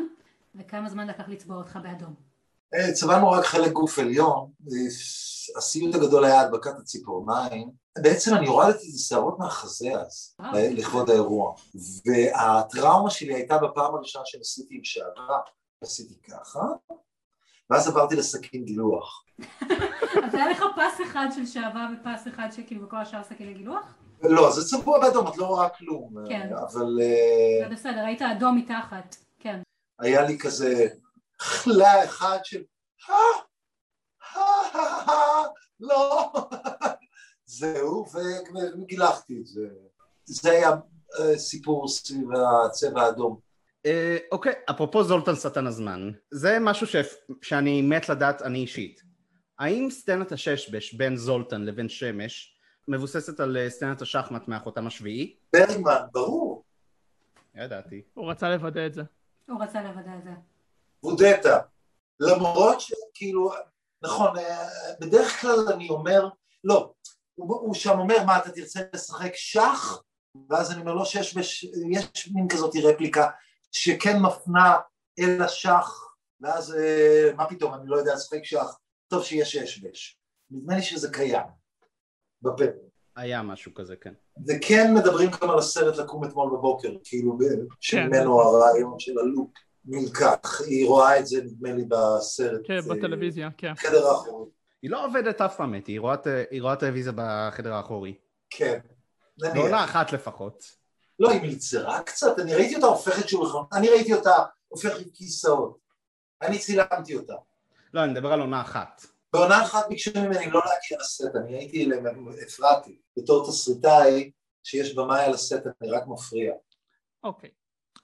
וכמה זמן לקח לצבוע אותך באדום? אה, צבענו רק חלק גוף עליון, הסיוט הגדול היה הדבקת הציפורניים. בעצם אני הורדתי את השערות מהחזה אז, אה. לכבוד האירוע. והטראומה שלי הייתה בפעם הראשונה שניסיתי עם שערה, עשיתי ככה, ואז עברתי לסכין גילוח. אז היה לך פס אחד של שעווה ופס אחד שכאילו בכל השאר סכיני גילוח? לא, זה צבוע באדום, את לא רואה כלום. כן. אבל... אה, זה בסדר, היית אדום מתחת, כן. היה לי כזה חלה אחד של... לא, זהו, וגילחתי את זה. זה היה אה, סיפור סביב הצבע האדום. אה, אוקיי, אפרופו זולטן שטן הזמן, זה משהו ש... שאני מת לדעת אני אישית. האם סצנת הששבש בין זולטן לבין שמש מבוססת על אה, סצנת השחמט מהחותם השביעי? ברגמן, ברור. ידעתי. הוא רצה לוודא את זה. הוא רצה לוודא את זה. וודטה. למרות שכאילו, נכון, אה, בדרך כלל אני אומר, לא, הוא, הוא שם אומר, מה אתה תרצה לשחק שח? ואז אני אומר לו לא, שיש בש... יש מין כזאת רפליקה שכן מפנה אל השח, ואז אה, מה פתאום, אני לא יודע לשחק שח, טוב שיש שש-בש. נדמה לי שזה קיים בפרק. היה משהו כזה, כן. וכן מדברים גם על הסרט לקום אתמול בבוקר, כאילו, שממנו כן. הרעיון של הלופ נלקח. היא רואה את זה, נדמה לי, בסרט. כן, בטלוויזיה, כן. חדר האחורי. היא לא עובדת אף פעם, היא רואה, היא רואה טלוויזיה בחדר האחורי. כן. בעונה אחת לפחות. לא, היא מלצרה קצת, אני ראיתי אותה הופכת שולחן, אני ראיתי אותה הופכת כיסאות. אני צילמתי אותה. לא, אני מדבר על עונה אחת. בעונה אחת ביקשו ממני לא להגיע לסט, אני הייתי, הפרעתי, בתור תסריטאי, שיש במאי על הסט אני רק מפריע. אוקיי.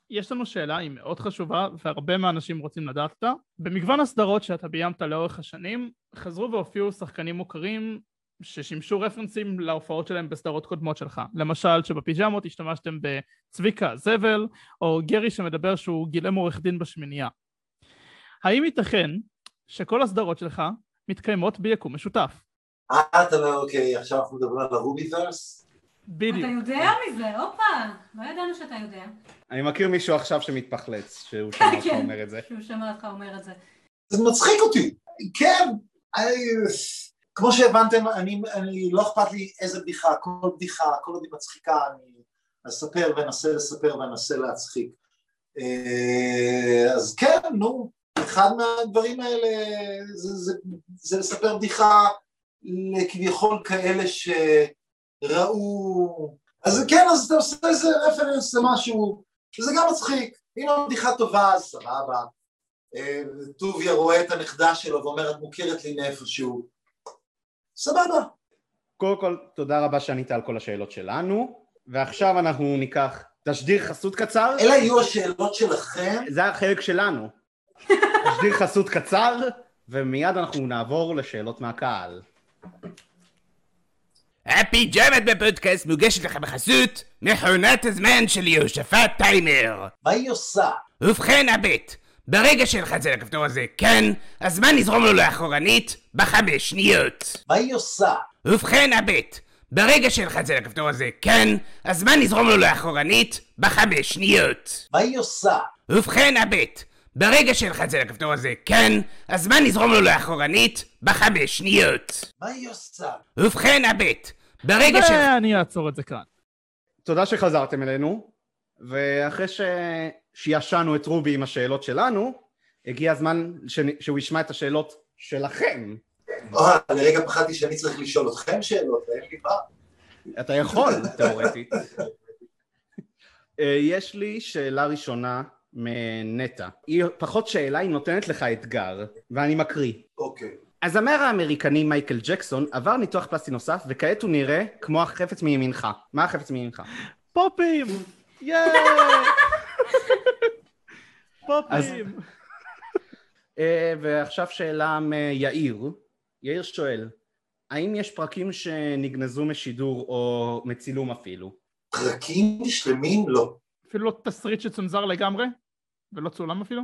יש לנו שאלה, היא מאוד חשובה, והרבה מהאנשים רוצים לדעת אותה. במגוון הסדרות שאתה ביימת לאורך השנים, חזרו והופיעו שחקנים מוכרים ששימשו רפרנסים להופעות שלהם בסדרות קודמות שלך. למשל, שבפיג'מות השתמשתם בצביקה זבל, או גרי שמדבר שהוא גילם עורך דין בשמינייה. האם ייתכן שכל הסדרות שלך מתקיימות ביקום משותף? אה, אתה לא, אוקיי, עכשיו אנחנו מדברים על הרוביברס? בדיוק. אתה יודע מזה, הופה, לא ידענו שאתה יודע. אני מכיר מישהו עכשיו שמתפחלץ, שהוא שמע אותך כן, אומר את זה. שהוא שמע אותך אומר את זה. זה מצחיק אותי, כן. כמו שהבנתם, אני, אני, לא אכפת לי איזה בדיחה, כל בדיחה, כל עוד היא מצחיקה, אני אספר ואנסה לספר ואנסה להצחיק. אה, אז כן, נו, אחד מהדברים האלה זה, זה, זה לספר בדיחה לכביכול כאלה שראו... אז כן, אז אתה עושה איזה רפרנס למשהו, שזה גם מצחיק. אם הבדיחה טובה, אז סבבה. אה, טוביה רואה את הנכדה שלו ואומר, את מוכרת לי מאיפשהו. סבבה. קודם כל, תודה רבה שענית על כל השאלות שלנו, ועכשיו אנחנו ניקח תשדיר חסות קצר. אלה יהיו השאלות שלכם? זה החלק שלנו. תשדיר חסות קצר, ומיד אנחנו נעבור לשאלות מהקהל. הפיג'מת בפודקאסט מוגשת לכם בחסות מכונת הזמן של יהושפט טיימר. מה היא עושה? ובכן הבט, ברגע שלחץ על הכפתור הזה כן, הזמן יזרום לו לאחורנית בחמש שניות. מה היא עושה? ובכן הבט, ברגע שלחץ על הכפתור הזה כן, הזמן יזרום לו לאחורנית בחמש שניות. מה היא עושה? ובכן הבט, ברגע שלחץ על הכפתור הזה כן, הזמן יזרום לו לאחורנית בחמש שניות. מה היא עושה? ובכן הבט, ברגע של... ואני אעצור את זה כאן. תודה שחזרתם אלינו, ואחרי ששישענו את רובי עם השאלות שלנו, הגיע הזמן ש... שהוא ישמע את השאלות שלכם. אה, לרגע פחדתי שאני צריך לשאול אתכם שאלות, אין לי מה. אתה יכול, תאורטית. אה, יש לי שאלה ראשונה מנטע. היא פחות שאלה, היא נותנת לך אתגר, ואני מקריא. אוקיי. הזמר האמריקני מייקל ג'קסון עבר ניתוח פלסטי נוסף, וכעת הוא נראה כמו החפץ מימינך. מה החפץ מימינך? פופים! ייי! פופים! אה, ועכשיו שאלה מיאיר. יאיר שואל, האם יש פרקים שנגנזו משידור או מצילום אפילו? פרקים שלמים? לא. אפילו לא תסריט שצונזר לגמרי? ולא צולם אפילו?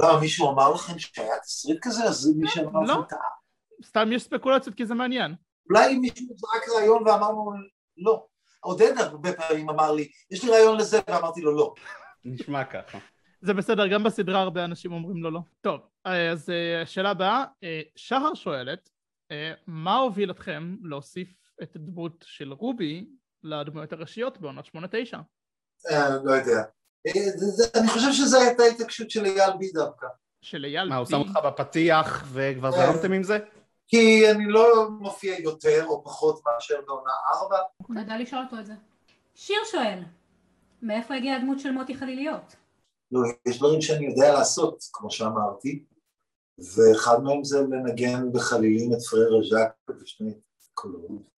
למה, מישהו אמר לכם שהיה תסריט כזה? אז מי שאמר לא. לכם טעה. סתם יש ספקולציות כי זה מעניין. אולי מישהו זרק רעיון ואמרנו לא. עודד הרבה פעמים אמר לי, יש לי רעיון לזה, ואמרתי לו לא. נשמע ככה. זה בסדר, גם בסדרה הרבה אנשים אומרים לו לא. טוב, אז אה, השאלה הבאה, אה, שחר שואלת, אה, מה הוביל אתכם להוסיף את הדמות של רובי לדמויות הראשיות בעונות 8-9? אה, לא יודע. אה, אני חושב שזו הייתה התעקשות של אייל בי דווקא. של אייל מה, הוא בי? שם אותך בפתיח וכבר כן. זרמתם עם זה? כי אני לא מופיע יותר או פחות מאשר בעונה ארבע. נדע לשאול אותו את זה. שיר שואל, מאיפה הגיעה הדמות של מוטי חליליות? לא, יש דברים שאני יודע לעשות, כמו שאמרתי, ואחד מהם זה לנגן בחלילים את פררה ז'אק בשני קולות.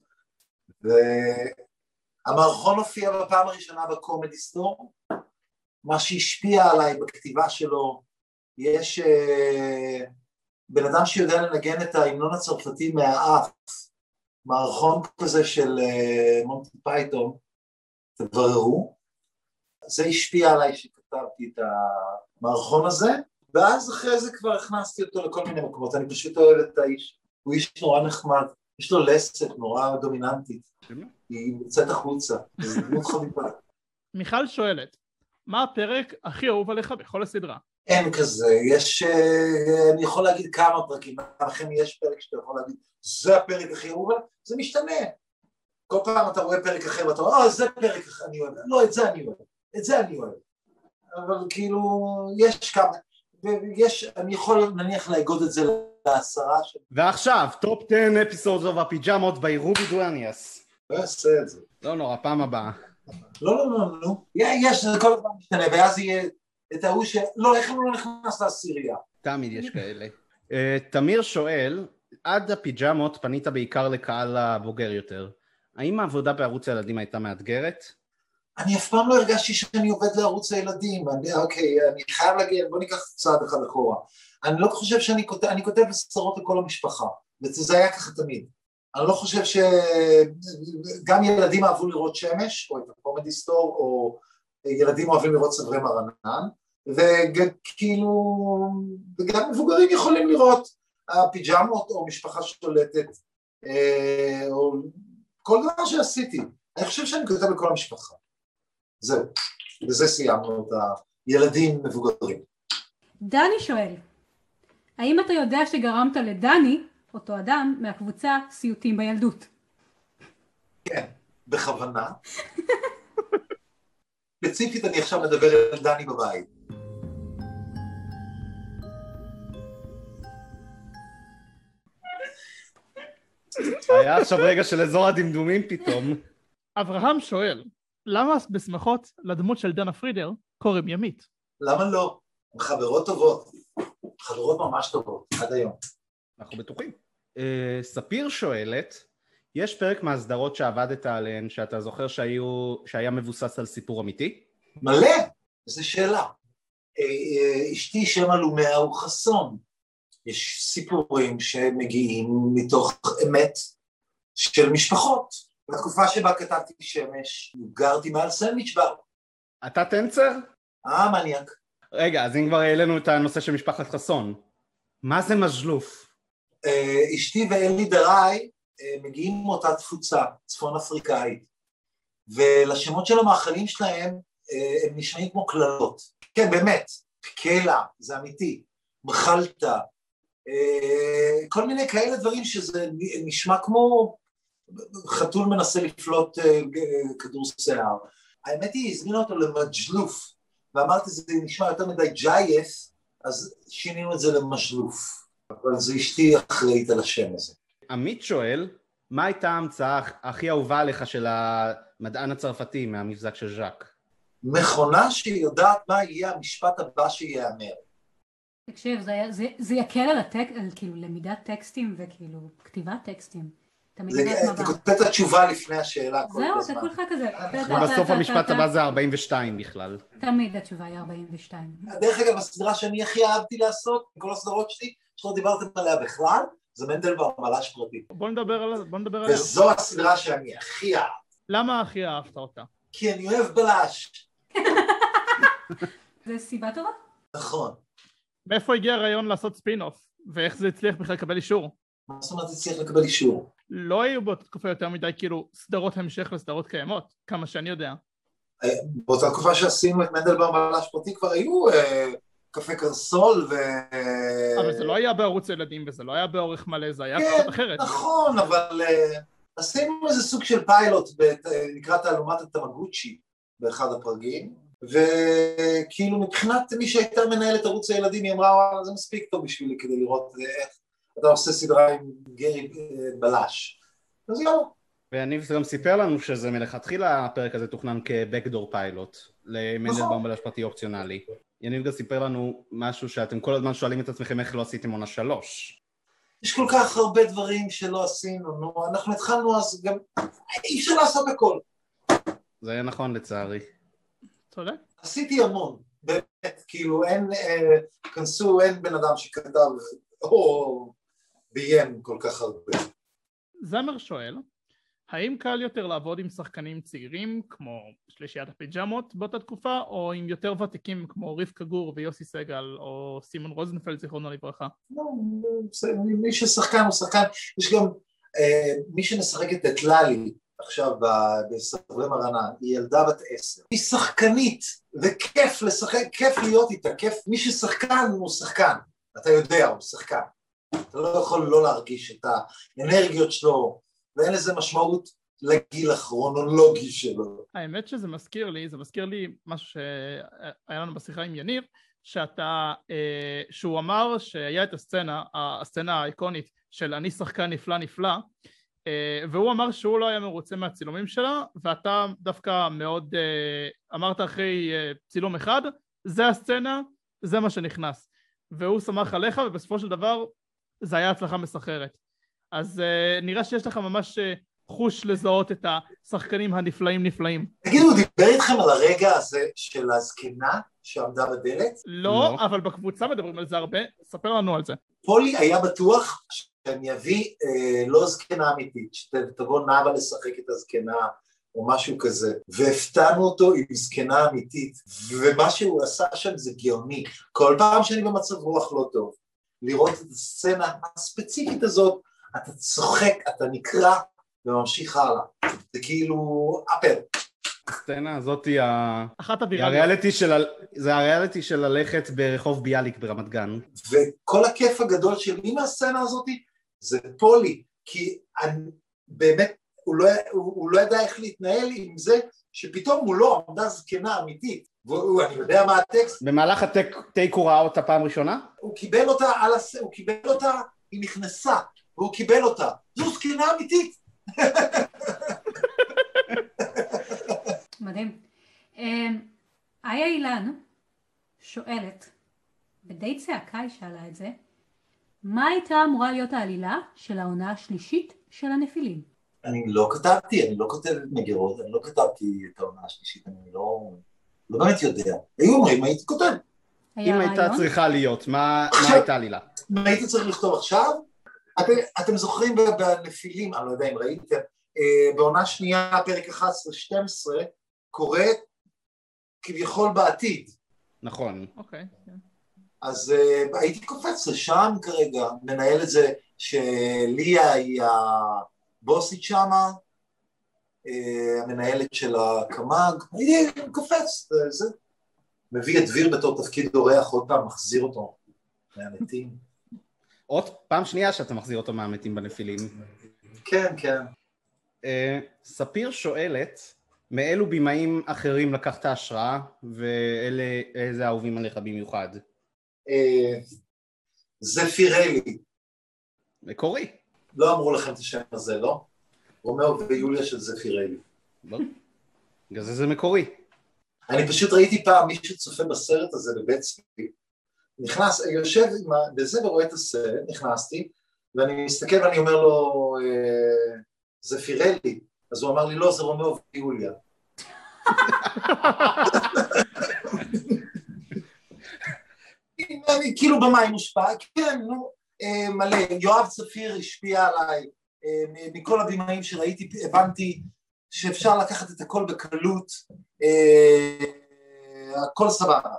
והמערכון הופיע בפעם הראשונה בקומדי סטור, מה שהשפיע עליי בכתיבה שלו, יש אה, בן אדם שיודע לנגן את ההמנון הצרפתי מהאף, מערכון כזה של אה, מונטי פייתון, תבררו, זה השפיע עליי שכתבתי את המערכון הזה, ואז אחרי זה כבר הכנסתי אותו לכל מיני מקומות, אני פשוט אוהב את האיש, הוא איש נורא נחמד, יש לו לסת נורא דומיננטית, היא יוצאת החוצה, זה דמות חביבה. מיכל שואלת, מה הפרק הכי אהוב עליך בכל הסדרה? אין כזה, יש, אה, אני יכול להגיד כמה פרקים, לכן יש פרק שאתה יכול להגיד, זה הפרק הכי אהוב, עליי", זה משתנה. כל פעם אתה רואה פרק אחר ואתה אומר, אה, זה פרק אחר אני אוהב, לא, את זה אני אוהב, את זה אני אוהב. אבל כאילו, יש כמה, ויש, אני יכול נניח לאגוד את זה לעשרה של... ועכשיו, top 10 episodes of הפיג'מות by רובי דואניאס. לא אעשה את זה. לא נורא, פעם הבאה. לא, לא, לא, לא. יש, זה כל הזמן משתנה, ואז יהיה את ההוא ש... לא, איך הוא לא נכנס לעשירייה? תמיד יש כאלה. אה, תמיר שואל, עד הפיג'מות פנית בעיקר לקהל הבוגר יותר. האם העבודה בערוץ הילדים הייתה מאתגרת? אני אף פעם לא הרגשתי שאני עובד לערוץ הילדים, אני, אוקיי, אני חייב להגיד, בוא ניקח צעד אחד אחורה. אני לא חושב שאני כותב, אני כותב סדרות לכל המשפחה, וזה היה ככה תמיד. אני לא חושב ש... גם ילדים אהבו לראות שמש, או את הקומדי סטור, או ילדים אוהבים לראות צברי מרנן, וכאילו, וגם מבוגרים יכולים לראות הפיג'מות, או משפחה שולטת, אה, או כל דבר שעשיתי. אני חושב שאני כותב לכל המשפחה. זהו, בזה סיימנו את הילדים מבוגרים. דני שואל, האם אתה יודע שגרמת לדני, אותו אדם, מהקבוצה סיוטים בילדות? כן, בכוונה. ספציפית אני עכשיו מדבר על דני בבית. היה עכשיו רגע של אזור הדמדומים פתאום. אברהם שואל, למה בשמחות לדמות של דנה פרידר קוראים ימית? למה לא? הן חברות טובות. חברות ממש טובות, עד היום. אנחנו בטוחים. אה, ספיר שואלת, יש פרק מהסדרות שעבדת עליהן שאתה זוכר שהיו, שהיה מבוסס על סיפור אמיתי? מלא, איזה שאלה. אה, אה, אשתי שם עלומיה הוא חסון. יש סיפורים שמגיעים מתוך אמת של משפחות. בתקופה שבה כתבתי שמש, גרתי מעל סנדוויץ' בר. אתה טנצר? אה, מניאק. רגע, אז אם כבר העלינו את הנושא של משפחת חסון, מה זה מז'לוף? אה, אשתי ואלי דראי אה, מגיעים מאותה תפוצה, צפון אפריקאית, ולשמות של המאכלים שלהם אה, הם נשמעים כמו קללות. כן, באמת, קלע, זה אמיתי, מחלטה, אה, כל מיני כאלה דברים שזה נשמע כמו חתול מנסה לפלוט כדור שיער. האמת היא, הזמינה אותו למג'לוף, ואמרתי זה נשמע יותר מדי ג'ייף, אז שינינו את זה למג'לוף. אבל זה אשתי אחראית על השם הזה. עמית שואל, מה הייתה ההמצאה הכי אהובה עליך של המדען הצרפתי מהמבזק של ז'אק? מכונה שיודעת מה יהיה המשפט הבא שייאמר. תקשיב, זה, זה, זה יקל על, הטק, על כאילו למידת טקסטים וכאילו כתיבת טקסטים. זה- אתה. כותב את התשובה לפני השאלה כל זהו, הזמן. זה כולך כזה. ובסוף המשפט הבא זה 42 בכלל. תמיד התשובה היא 42. דרך אגב, הסדרה שאני הכי אהבתי לעשות, מכל הסדרות שלי, שלא דיברתם עליה בכלל, זה מנדלבאום מלאש פרטי. בוא נדבר על בוא נדבר עליה. וזו הסדרה שאני הכי אהב, למה הכי אהבת אותה? כי אני אוהב בלש. זה סיבה טובה? נכון. מאיפה הגיע הרעיון לעשות ספין-אוף? ואיך זה הצליח בכלל לקבל אישור? מה זאת אומרת צריך לקבל אישור? לא היו באותה תקופה יותר מדי כאילו סדרות המשך לסדרות קיימות, כמה שאני יודע. אה, באותה תקופה שעשינו את מנדלבאום בלש פרטי כבר היו אה, קפה קרסול ו... אבל זה לא היה בערוץ הילדים וזה לא היה באורך מלא, זה היה כן, קצת אחרת. נכון, אבל אה, עשינו איזה סוג של פיילוט, בת- אה, נקרא תעלומת התמגוצ'י באחד הפרגים, וכאילו מבחינת מי שהייתה מנהלת ערוץ הילדים, היא אמרה, וואלה, זה מספיק טוב בשבילי כדי לראות אה, איך אתה עושה סדרה עם גרי בלש. אז יאללה. ויניב גם סיפר לנו שזה מלכתחילה הפרק הזה תוכנן כבקדור פיילוט למנדלבאום בלש פרטי אופציונלי. יניב גם סיפר לנו משהו שאתם כל הזמן שואלים את עצמכם איך לא עשיתם עונה שלוש. יש כל כך הרבה דברים שלא עשינו, נו, אנחנו התחלנו אז גם, אי אפשר לעשות הכל. זה נכון לצערי. צודק. עשיתי המון, באמת, כאילו אין, אה, כנסו, אין בן אדם שכתב או ביים כל כך הרבה. זמר שואל, האם קל יותר לעבוד עם שחקנים צעירים כמו שלישיית הפיג'מות באותה תקופה, או עם יותר ותיקים כמו רבקה גור ויוסי סגל או סימון רוזנפלד זיכרונו לברכה? לא, זה- מי ששחקן הוא שחקן, יש גם אה, מי שמשחקת את ללי עכשיו בסברי מרנן, היא ילדה בת עשר, היא שחקנית וכיף לשחק, כיף להיות איתה, כיף, מי ששחקן הוא שחקן, אתה יודע, הוא שחקן, אתה לא יכול לא להרגיש את האנרגיות שלו, ואין לזה משמעות לגיל הכרונולוגי שלו. האמת שזה מזכיר לי, זה מזכיר לי משהו שהיה לנו בשיחה עם יניב, שאתה, אה, שהוא אמר שהיה את הסצנה, הסצנה האיקונית של אני שחקן נפלא נפלא, אה, והוא אמר שהוא לא היה מרוצה מהצילומים שלה, ואתה דווקא מאוד אה, אמרת אחרי צילום אחד, זה הסצנה, זה מה שנכנס. והוא שמח עליך, ובסופו של דבר זה היה הצלחה מסחררת. אז אה, נראה שיש לך ממש אה, חוש לזהות את השחקנים הנפלאים נפלאים. תגידו, הוא דיבר איתכם על הרגע הזה של הזקנה שעמדה בדלת? לא, לא. אבל בקבוצה מדברים על זה הרבה, ספר לנו על זה. פולי היה בטוח שאני אביא אה, לא זקנה אמיתית, שתבוא נאווה לשחק את הזקנה או משהו כזה, והפתענו אותו עם זקנה אמיתית, ומה שהוא עשה שם זה גאוני. כל פעם שאני במצב רוח לא טוב, לראות את הסצנה הספציפית הזאת, אתה צוחק, אתה נקרע וממשיך הלאה. זה כאילו אפל. הסצנה הזאת היא ה- אחת הוויראליות. הריאליטי של ה- זה הריאליטי של ללכת ברחוב ביאליק ברמת גן. וכל הכיף הגדול שלי מהסצנה הזאת זה פולי, כי אני, באמת הוא לא, הוא, הוא לא ידע איך להתנהל עם זה שפתאום מולו עמדה זקנה אמיתית, ואני יודע מה הטקסט, במהלך הטייק הוא ראה אותה פעם ראשונה? הוא קיבל אותה על הס... הוא קיבל אותה, היא נכנסה, והוא קיבל אותה, זו זקנה אמיתית. מדהים. אמ, איה אילן שואלת, בדי צעקה היא שאלה את זה, מה הייתה אמורה להיות העלילה של העונה השלישית של הנפילים? אני לא כתבתי, אני לא כותב מגירות, אני לא כתבתי את העונה השלישית, אני לא, לא באמת יודע. היו אומרים, הייתי כותב. אם הייתה? צריכה להיות, מה הייתה עלילה? מה הייתי צריך לכתוב עכשיו? אתם, אתם זוכרים בנפילים, אני לא יודע אם ראיתם, אה, בעונה שנייה, פרק 11-12, קורה כביכול בעתיד. נכון. אוקיי. כן. אז uh, הייתי קופץ לשם כרגע, מנהל את זה שליה היא הבוסית שמה, uh, המנהלת של הקמ"ג, הייתי קופץ, זה, זה. מביא את דביר בתור תפקיד אורח, עוד פעם מחזיר אותו מהמתים. עוד פעם שנייה שאתה מחזיר אותו מהמתים בנפילים. כן, כן. אה, ספיר שואלת, מאילו במאים אחרים לקחת השראה, ואיזה אהובים עליך במיוחד? אה, זפירלי, מקורי. לא אמרו לכם את השם הזה, לא? רומאו ויוליה של זפירלי. בגלל זה זה מקורי. אני פשוט ראיתי פעם מישהו צופה בסרט הזה בבית צבי, נכנס, יושב עם ה- בזה ורואה את הסרט, נכנסתי, ואני מסתכל ואני אומר לו, אה, זפירלי, אז הוא אמר לי, לא, זה רומאו ויוליה. מאילו במאים מושפע, כן, נו, אה, מלא, יואב צפיר השפיע עליי, אה, מכל הבמאים שראיתי, הבנתי שאפשר לקחת את הכל בקלות, אה, הכל סבבה,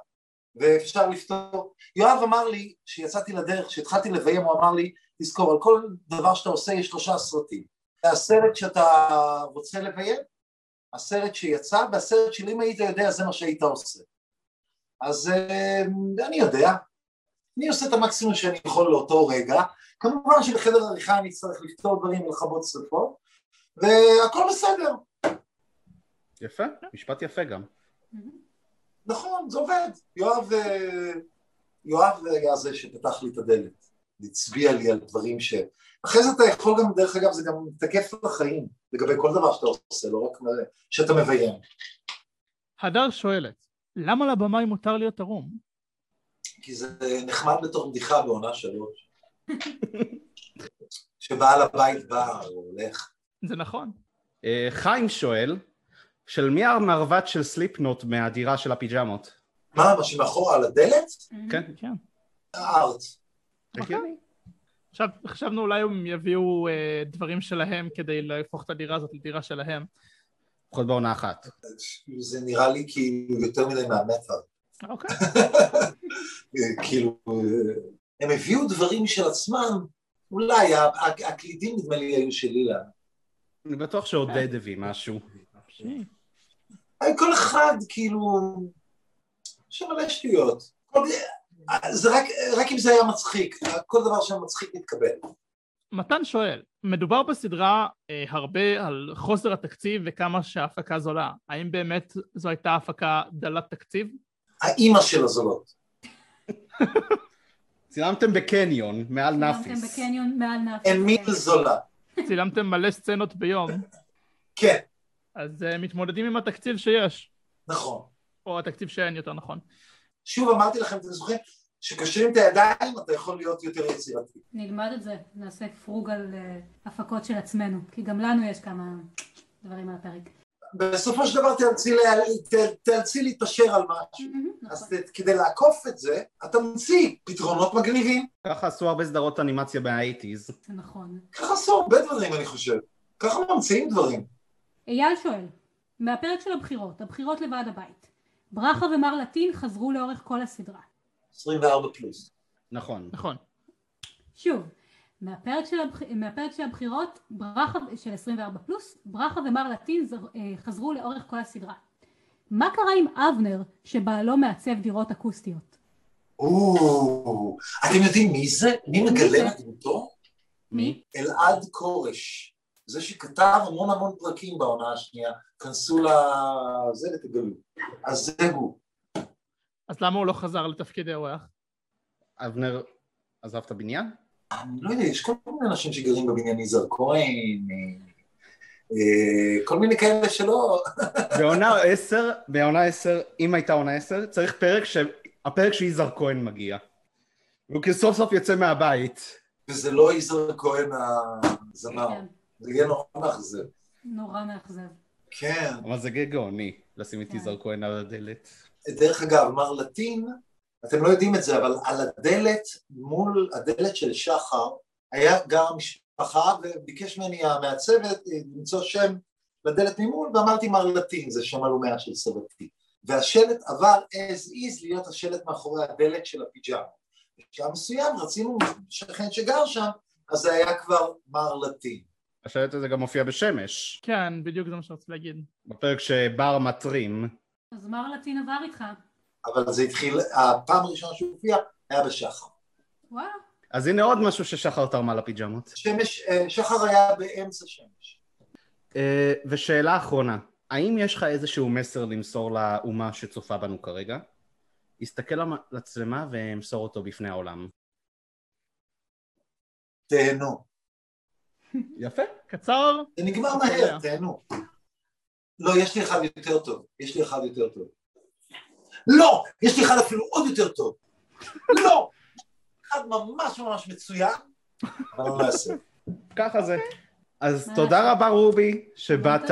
ואפשר לפתור. יואב אמר לי, כשיצאתי לדרך, כשהתחלתי לביים, הוא אמר לי, תזכור, על כל דבר שאתה עושה יש שלושה סרטים. הסרט שאתה רוצה לביים, הסרט שיצא, והסרט של אם היית יודע, זה מה שהיית עושה. אז אה, אני יודע, אני עושה את המקסימום שאני יכול לאותו רגע, כמובן שבחדר עריכה אני אצטרך לפתור דברים ולכבות שרפות, והכל בסדר. יפה, משפט יפה גם. נכון, זה עובד. יואב, אה, יואב היה זה שפתח לי את הדלת, הצביע לי על דברים ש... אחרי זה אתה יכול גם, דרך אגב, זה גם תקף לחיים, לגבי כל דבר שאתה עושה, לא רק שאתה מביים. הדר שואלת, למה לבמאי מותר להיות ערום? כי זה נחמד בתור בדיחה בעונה שלוש. שבעל הבית בא או הולך. זה נכון. אה, חיים שואל, של מי המרבט של סליפנוט מהדירה של הפיג'מות? מה, מה שמאחורה על הדלת? כן, כן. הארט. הגיוני. עכשיו חשבנו אולי הם יביאו אה, דברים שלהם כדי להפוך את הדירה הזאת לדירה שלהם. לפחות בעונה אחת. זה נראה לי כאילו יותר מדי מהמטר. אוקיי. כאילו, הם הביאו דברים של עצמם, אולי, הקלידים נדמה לי היו של אילן. אני בטוח שעודד הביא משהו. כל אחד כאילו, יש מלא שטויות. זה רק, רק אם זה היה מצחיק, כל דבר שמצחיק מתקבל. מתן שואל, מדובר בסדרה אה, הרבה על חוסר התקציב וכמה שההפקה זולה. האם באמת זו הייתה הפקה דלת תקציב? האימא של הזולות. צילמתם בקניון, מעל צילמתם נאפיס. בקניון מעל נאפיס. אין מי כן. זולה. צילמתם מלא סצנות ביום, כן, אז אה, מתמודדים עם התקציב שיש, נכון. או התקציב שאין יותר נכון. שוב אמרתי לכם, אתם זוכרים? שקשרים את הידיים אתה יכול להיות יותר יצירתי. נלמד את זה, נעשה פרוג על אה, הפקות של עצמנו, כי גם לנו יש כמה דברים על הפרק. בסופו של דבר תאלצי, לה- תאלצי להתפשר על משהו. אז נכון. ת- כדי לעקוף את זה, אתה ממציא פתרונות מגניבים. ככה עשו הרבה סדרות אנימציה מהאייטיז. זה נכון. ככה עשו הרבה דברים אני חושב. ככה ממציאים דברים. אייל שואל, מהפרק של הבחירות, הבחירות לוועד הבית, ברכה ומר לטין חזרו לאורך כל הסדרה. 24 פלוס. נכון. נכון. שוב, מהפרק של, הבח... מהפרק של הבחירות, ברכה של 24 פלוס, ברכה ומר לטין. אה, חזרו לאורך כל הסדרה. מה קרה עם אבנר שבעלו מעצב דירות אקוסטיות? או, אתם יודעים מי זה? מי מגלם? את דמותו? מי? אלעד כורש. זה שכתב המון המון פרקים בעונה השנייה. כנסו לזה ותגלו. אז זה הוא. אז למה הוא לא חזר לתפקיד האורח? אבנר עזב את הבניין? אני לא יודע, יש כל מיני אנשים שגרים בבניין יזהר כהן, אה, אה, כל מיני כאלה שלא... בעונה עשר, בעונה עשר, אם הייתה עונה עשר, צריך פרק ש... הפרק שיזהר כהן מגיע. והוא סוף סוף יוצא מהבית. וזה לא יזהר כהן הזמר. זה יהיה נורא מאכזב. נורא מאכזב. כן. אבל זה גאוני, לשים את כן. יזהר כהן על הדלת. דרך אגב, מר לטין, אתם לא יודעים את זה, אבל על הדלת, מול הדלת של שחר, היה גר משפחה וביקש ממני המעצבת למצוא שם לדלת ממול, ואמרתי מר לטין, זה שם הלומיה של סבתי. והשלט עבר as is להיות השלט מאחורי הדלת של הפיג'מה. בשלב מסוים רצינו שכן שגר שם, אז זה היה כבר מר לטין. השלט הזה גם מופיע בשמש, כן, בדיוק זה מה שרציתי להגיד. בפרק שבר מטרים. אז מר לטין עבר איתך. אבל זה התחיל, הפעם הראשונה שהוא הופיע היה בשחר. וואו. אז הנה עוד משהו ששחר תרמה לפיג'מות. שמש, אה, שחר היה באמצע שמש. אה, ושאלה אחרונה, האם יש לך איזשהו מסר למסור לאומה שצופה בנו כרגע? הסתכל למצלמה ומסור אותו בפני העולם. תהנו. יפה. קצר, זה נגמר אוקיי. מהר, תהנו. לא, יש לי אחד יותר טוב. יש לי אחד יותר טוב. לא! יש לי אחד אפילו עוד יותר טוב. לא! אחד ממש ממש מצוין, אבל לא. ככה זה. אז מה תודה רבה רובי שבאת.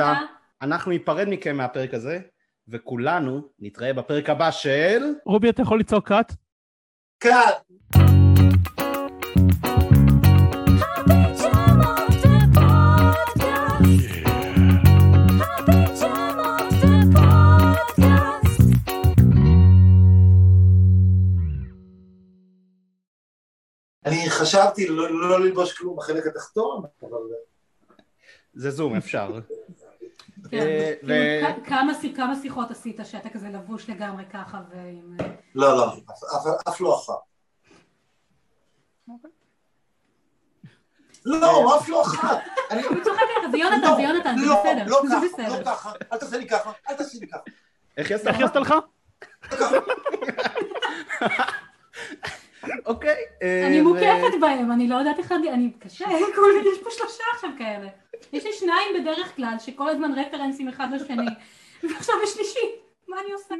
אנחנו ניפרד מכם מהפרק הזה, וכולנו נתראה בפרק הבא של... רובי אתה יכול לצעוק קאט? כאן! חשבתי לא לא ללבוש כלום בחלק התחתון, אבל... זה זום, אפשר. כן, אה, כאילו, כמה שי- כמה שיחות עשית שאתה כזה לבוש לגמרי ככה ועם... אה, לא, לא, אף- לא אחת. לא, אף לא אחת. אני- הוא צוחק עליך, זה יונתן, זה יונתן, זה לא, בסדר, לא זה ככה, בסדר. לא ככה, אל תעשה לי ככה, אל תעשי לי ככה. איך עשתה לך? אוקיי. אה, אני מוקפת בהם, אני לא יודעת איך אני... קשה, יש פה שלושה עכשיו כאלה. יש לי שניים בדרך כלל, שכל הזמן רפרנסים אחד לשני, ועכשיו יש שלישי, מה אני עושה?